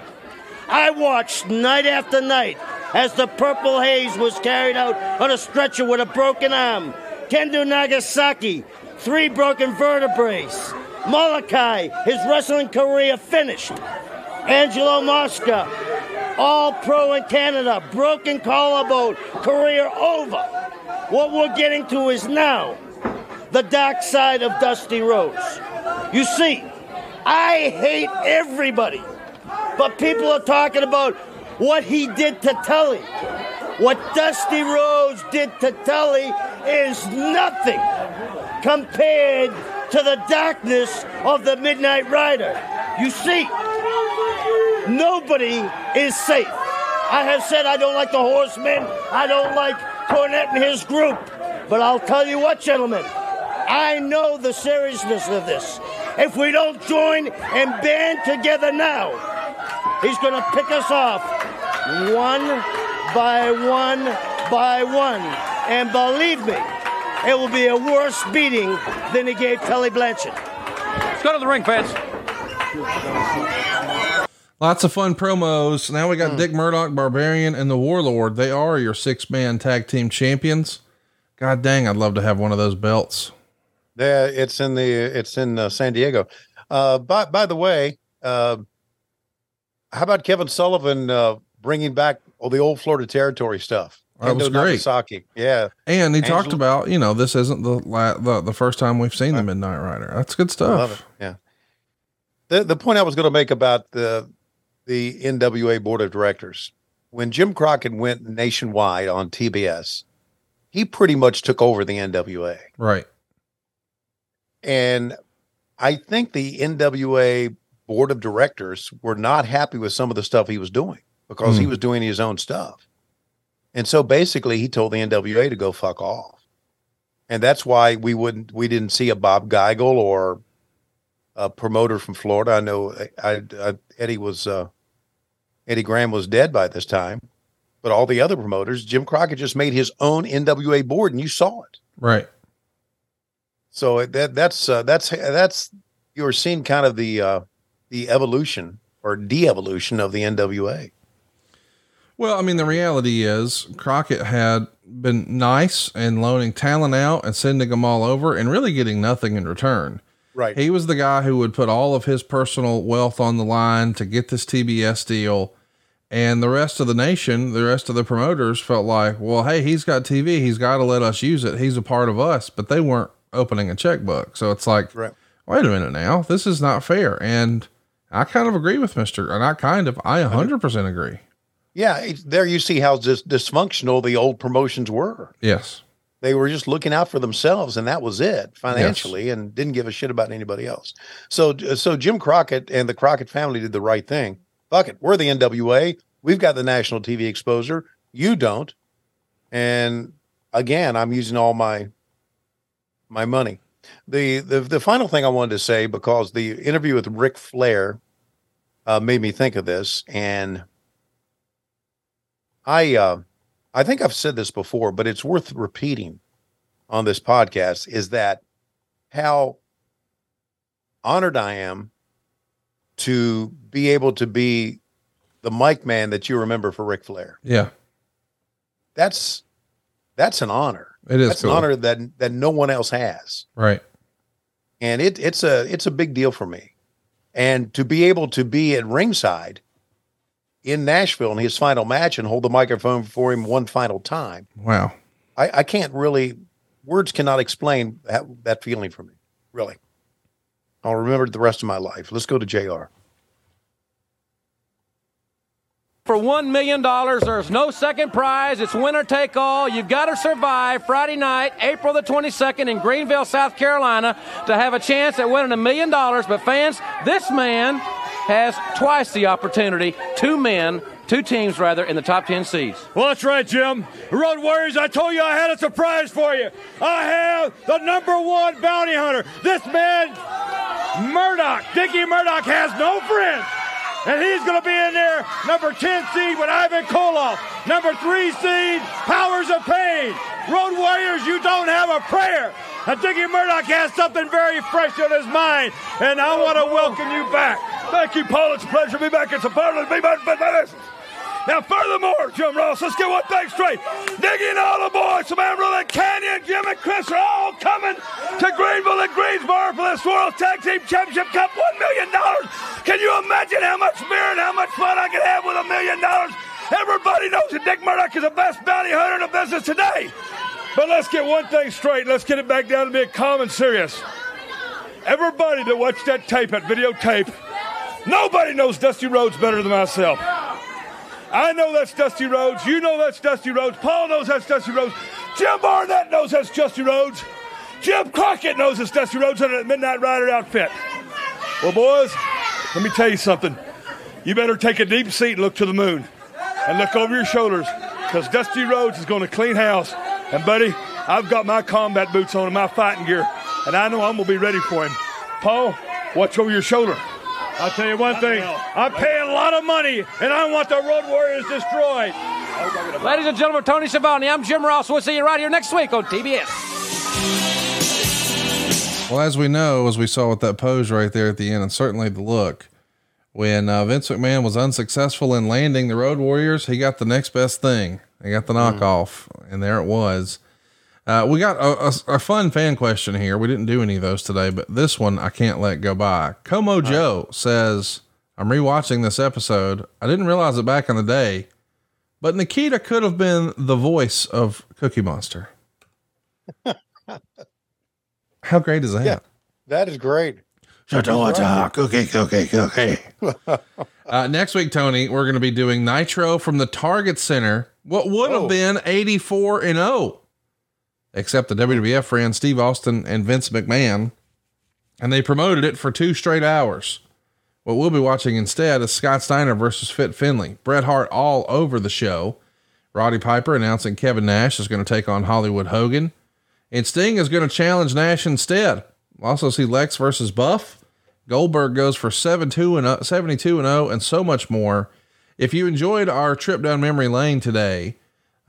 I watched night after night as the purple haze was carried out on a stretcher with a broken arm. Kendo Nagasaki, three broken vertebrae. Molokai, his wrestling career finished. Angelo Mosca, all pro in Canada, broken collarbone, career over. What we're getting to is now the dark side of Dusty Rhodes. You see, I hate everybody. But people are talking about what he did to Tully. What Dusty Rhodes did to Tully is nothing compared to the darkness of the Midnight Rider. You see, nobody is safe. I have said I don't like the Horsemen. I don't like Cornette and his group. But I'll tell you what, gentlemen, I know the seriousness of this. If we don't join and band together now, he's going to pick us off one by one by one. And believe me, it will be a worse beating than he gave Tully Blanchard. Let's go to the ring, fans. Lots of fun promos. Now we got Dick Murdoch, Barbarian, and the Warlord. They are your six man tag team champions. God dang, I'd love to have one of those belts. Yeah, it's in the it's in uh, San Diego. Uh, by by the way, uh, how about Kevin Sullivan uh, bringing back all the old Florida Territory stuff? That was great. Nagasaki. Yeah, And he talked about, you know, this isn't the, la- the the first time we've seen the Midnight Rider. That's good I stuff. love it. Yeah. The the point I was going to make about the the NWA board of directors when Jim Crockett went nationwide on TBS, he pretty much took over the NWA. Right. And I think the NWA board of directors were not happy with some of the stuff he was doing because he Hmm. was doing his own stuff. And so basically he told the NWA to go fuck off. And that's why we wouldn't we didn't see a Bob Geigel or a promoter from Florida. I know I, I, Eddie was uh, Eddie Graham was dead by this time, but all the other promoters, Jim Crockett just made his own NWA board, and you saw it. Right. So that that's uh, that's that's you're seeing kind of the uh, the evolution or de-evolution of the NWA. Well, I mean, the reality is Crockett had been nice and loaning talent out and sending them all over and really getting nothing in return. Right. He was the guy who would put all of his personal wealth on the line to get this TBS deal. And the rest of the nation, the rest of the promoters felt like, well, hey, he's got TV. He's got to let us use it. He's a part of us, but they weren't opening a checkbook. So it's like, Right. wait a minute now, this is not fair. And I kind of agree with Mr. And I kind of, I 100% agree. Yeah, there you see how dis- dysfunctional the old promotions were. Yes. They were just looking out for themselves, and that was it financially, and didn't give a shit about anybody else. So, uh, so Jim Crockett and the Crockett family did the right thing. Fuck it, we're the NWA. We've got the national TV exposure. You don't. And again, I'm using all my my money. The the the final thing I wanted to say because the interview with Ric Flair uh, made me think of this, and I uh, I think I've said this before, but it's worth repeating on this podcast. Is that how honored I am to be able to be the mic man that you remember for Ric Flair. Yeah. That's that's an honor. It is That's cool. an honor that that no one else has. Right. And it it's a it's a big deal for me. And to be able to be at ringside in Nashville in his final match and hold the microphone for him one final time. Wow. I, I can't really words cannot explain that, that feeling for me. Really. I'll remember it the rest of my life. Let's go to JR. For $1 million, there's no second prize. It's winner take all. You've got to survive Friday night, April the 22nd in Greenville, South Carolina, to have a chance at winning a million dollars. But, fans, this man has twice the opportunity. Two men, two teams, rather, in the top 10 seeds. Well, that's right, Jim. Road Warriors, I told you I had a surprise for you. I have the number one bounty hunter. This man, Murdoch, Dickie Murdoch, has no friends. And he's going to be in there, number 10 seed with Ivan Koloff. Number 3 seed, Powers of Pain. Road Warriors, you don't have a prayer. And Dickie Murdoch has something very fresh on his mind. And I want to welcome you back. Thank you, Paul. It's a pleasure to be back. It's a pleasure to be back. Now, furthermore, Jim Ross, let's get one thing straight. Diggy and all the boys from Amarillo Canyon, Jim and Chris are all coming to Greenville and Greensboro for this World Tag Team Championship Cup. $1 million. Can you imagine how much beer and how much fun I could have with a million dollars? Everybody knows that Dick Murdoch is the best bounty hunter in the business today. But let's get one thing straight. Let's get it back down to being calm and serious. Everybody that watched that tape, that videotape, nobody knows Dusty Rhodes better than myself. I know that's Dusty Rhodes. You know that's Dusty Rhodes. Paul knows that's Dusty Rhodes. Jim Barnett knows that's Dusty Rhodes. Jim Crockett knows it's Dusty Rhodes under that Midnight Rider outfit. Well, boys, let me tell you something. You better take a deep seat and look to the moon and look over your shoulders because Dusty Rhodes is going to clean house. And, buddy, I've got my combat boots on and my fighting gear, and I know I'm going to be ready for him. Paul, watch over your shoulder. I'll tell you one thing. I'm paying a lot of money, and I want the Road Warriors destroyed. Ladies and gentlemen, Tony Schiavone, I'm Jim Ross. We'll see you right here next week on TBS. Well, as we know, as we saw with that pose right there at the end, and certainly the look, when uh, Vince McMahon was unsuccessful in landing the Road Warriors, he got the next best thing. He got the knockoff, and there it was. Uh, we got a, a, a fun fan question here. We didn't do any of those today, but this one I can't let go by. Como Joe says, I'm rewatching this episode. I didn't realize it back in the day, but Nikita could have been the voice of Cookie Monster. How great is that? Yeah, that is great. Shut the water, cookie, cookie, cookie. uh, next week, Tony, we're going to be doing Nitro from the Target Center. What would have been 84 and 0, except the WWF ran Steve Austin and Vince McMahon, and they promoted it for two straight hours. What we'll be watching instead is Scott Steiner versus Fit Finlay. Bret Hart all over the show. Roddy Piper announcing Kevin Nash is going to take on Hollywood Hogan. And Sting is going to challenge Nash instead. We'll also see Lex versus Buff. Goldberg goes for 72 and uh, 72 and 0 and so much more. If you enjoyed our trip down memory lane today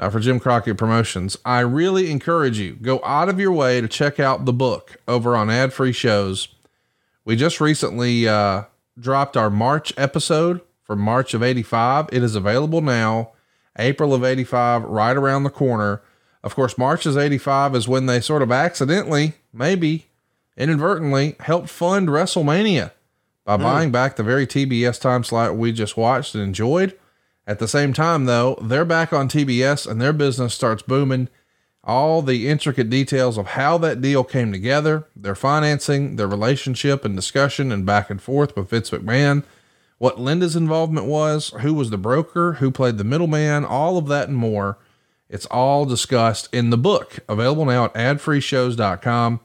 uh, for Jim Crockett Promotions, I really encourage you go out of your way to check out the book over on Ad Free Shows. We just recently uh, dropped our March episode for March of 85. It is available now. April of 85 right around the corner. Of course, March of 85 is when they sort of accidentally, maybe inadvertently, helped fund WrestleMania by Hmm. buying back the very TBS time slot we just watched and enjoyed. At the same time, though, they're back on TBS and their business starts booming. All the intricate details of how that deal came together, their financing, their relationship and discussion and back and forth with Vince McMahon, what Linda's involvement was, who was the broker, who played the middleman, all of that and more. It's all discussed in the book, available now at adfreeshows.com.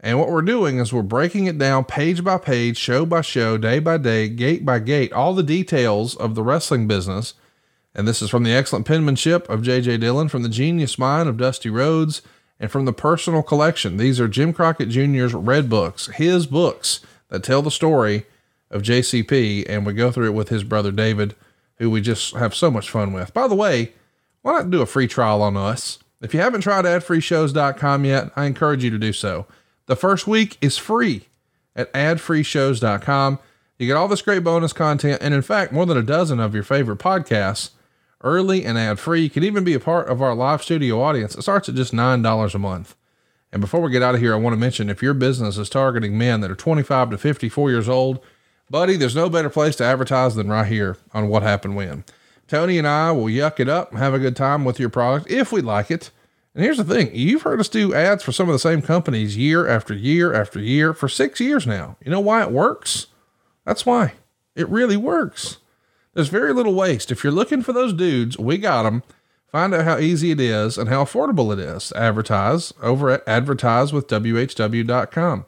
And what we're doing is we're breaking it down page by page, show by show, day by day, gate by gate, all the details of the wrestling business, And this is from the excellent penmanship of J.J. Dillon, from the genius mind of Dusty Rhodes, and from the personal collection. These are Jim Crockett Jr.'s red books, his books that tell the story of JCP. And we go through it with his brother David, who we just have so much fun with. By the way, why not do a free trial on us? If you haven't tried adfreeshows.com yet, I encourage you to do so. The first week is free at adfreeshows.com. You get all this great bonus content, and in fact, more than a dozen of your favorite podcasts early and ad free. You can even be a part of our live studio audience. It starts at just $9 a month. And before we get out of here, I want to mention if your business is targeting men that are 25 to 54 years old, buddy, there's no better place to advertise than right here on What Happened When. Tony and I will yuck it up and have a good time with your product if we like it. And here's the thing you've heard us do ads for some of the same companies year after year after year for six years now. You know why it works? That's why it really works. There's very little waste. If you're looking for those dudes, we got them. Find out how easy it is and how affordable it is. Advertise over at advertisewithwhw.com.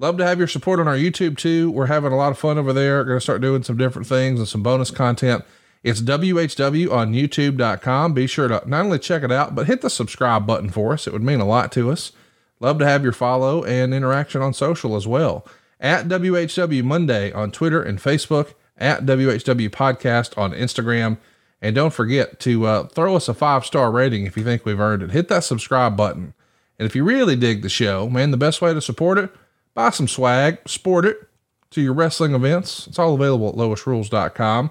Love to have your support on our YouTube too. We're having a lot of fun over there. Going to start doing some different things and some bonus content. It's WHW on YouTube.com. Be sure to not only check it out, but hit the subscribe button for us. It would mean a lot to us. Love to have your follow and interaction on social as well. At WHW Monday on Twitter and Facebook, at WHW Podcast on Instagram. And don't forget to uh, throw us a five star rating if you think we've earned it. Hit that subscribe button. And if you really dig the show, man, the best way to support it, buy some swag, sport it to your wrestling events. It's all available at loisrules.com.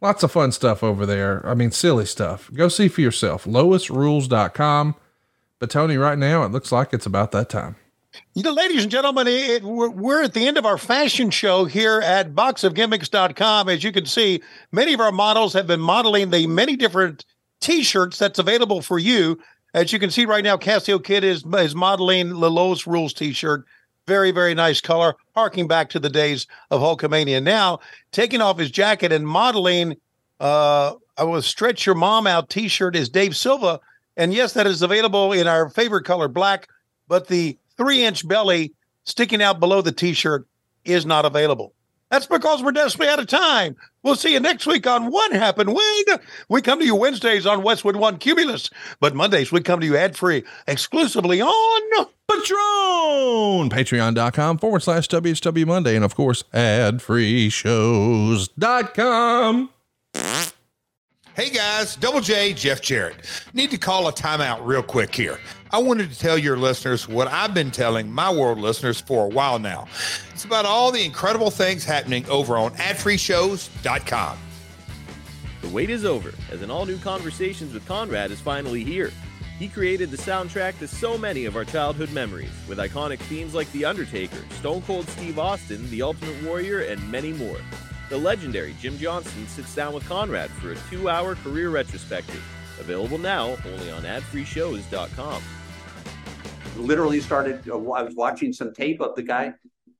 Lots of fun stuff over there. I mean, silly stuff. Go see for yourself. LoisRules.com. But Tony, right now, it looks like it's about that time. You know, ladies and gentlemen, it, we're, we're at the end of our fashion show here at boxofgimmicks.com. As you can see, many of our models have been modeling the many different t-shirts that's available for you. As you can see right now, Cassio Kid is, is modeling the Lowest Rules t-shirt. Very, very nice color, harking back to the days of Hulkamania. Now, taking off his jacket and modeling uh, I will stretch your mom out t-shirt is Dave Silva. And yes, that is available in our favorite color, black, but the three inch belly sticking out below the t-shirt is not available. That's because we're desperately out of time. We'll see you next week on What Happened When. We come to you Wednesdays on Westwood One Cumulus, but Mondays we come to you ad free exclusively on Patreon. Patreon.com forward slash WHW Monday. And of course, adfreeshows.com. Hey guys, Double J, Jeff Jarrett. Need to call a timeout real quick here. I wanted to tell your listeners what I've been telling my world listeners for a while now. It's about all the incredible things happening over on adfreeshows.com. The wait is over, as an all new Conversations with Conrad is finally here. He created the soundtrack to so many of our childhood memories, with iconic themes like The Undertaker, Stone Cold Steve Austin, The Ultimate Warrior, and many more. The legendary Jim Johnston sits down with Conrad for a two hour career retrospective. Available now only on adfreeshows.com. literally started uh, i was watching some tape of the guy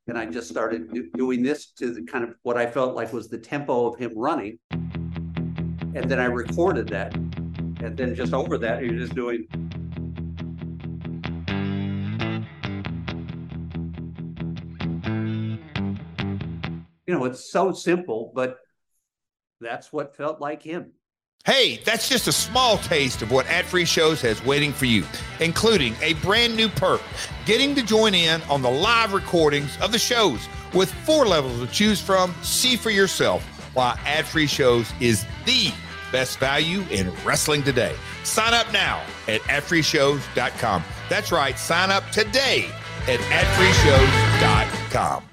and i just started doing this to the kind of what i felt like was the tempo of him running. And then i recorded that and then just over that you're just doing you know it's so simple but that's what felt like him Hey, that's just a small taste of what Ad Free Shows has waiting for you, including a brand new perk getting to join in on the live recordings of the shows with four levels to choose from. See for yourself why Ad Free Shows is the best value in wrestling today. Sign up now at adfreeshows.com. That's right, sign up today at adfreeshows.com.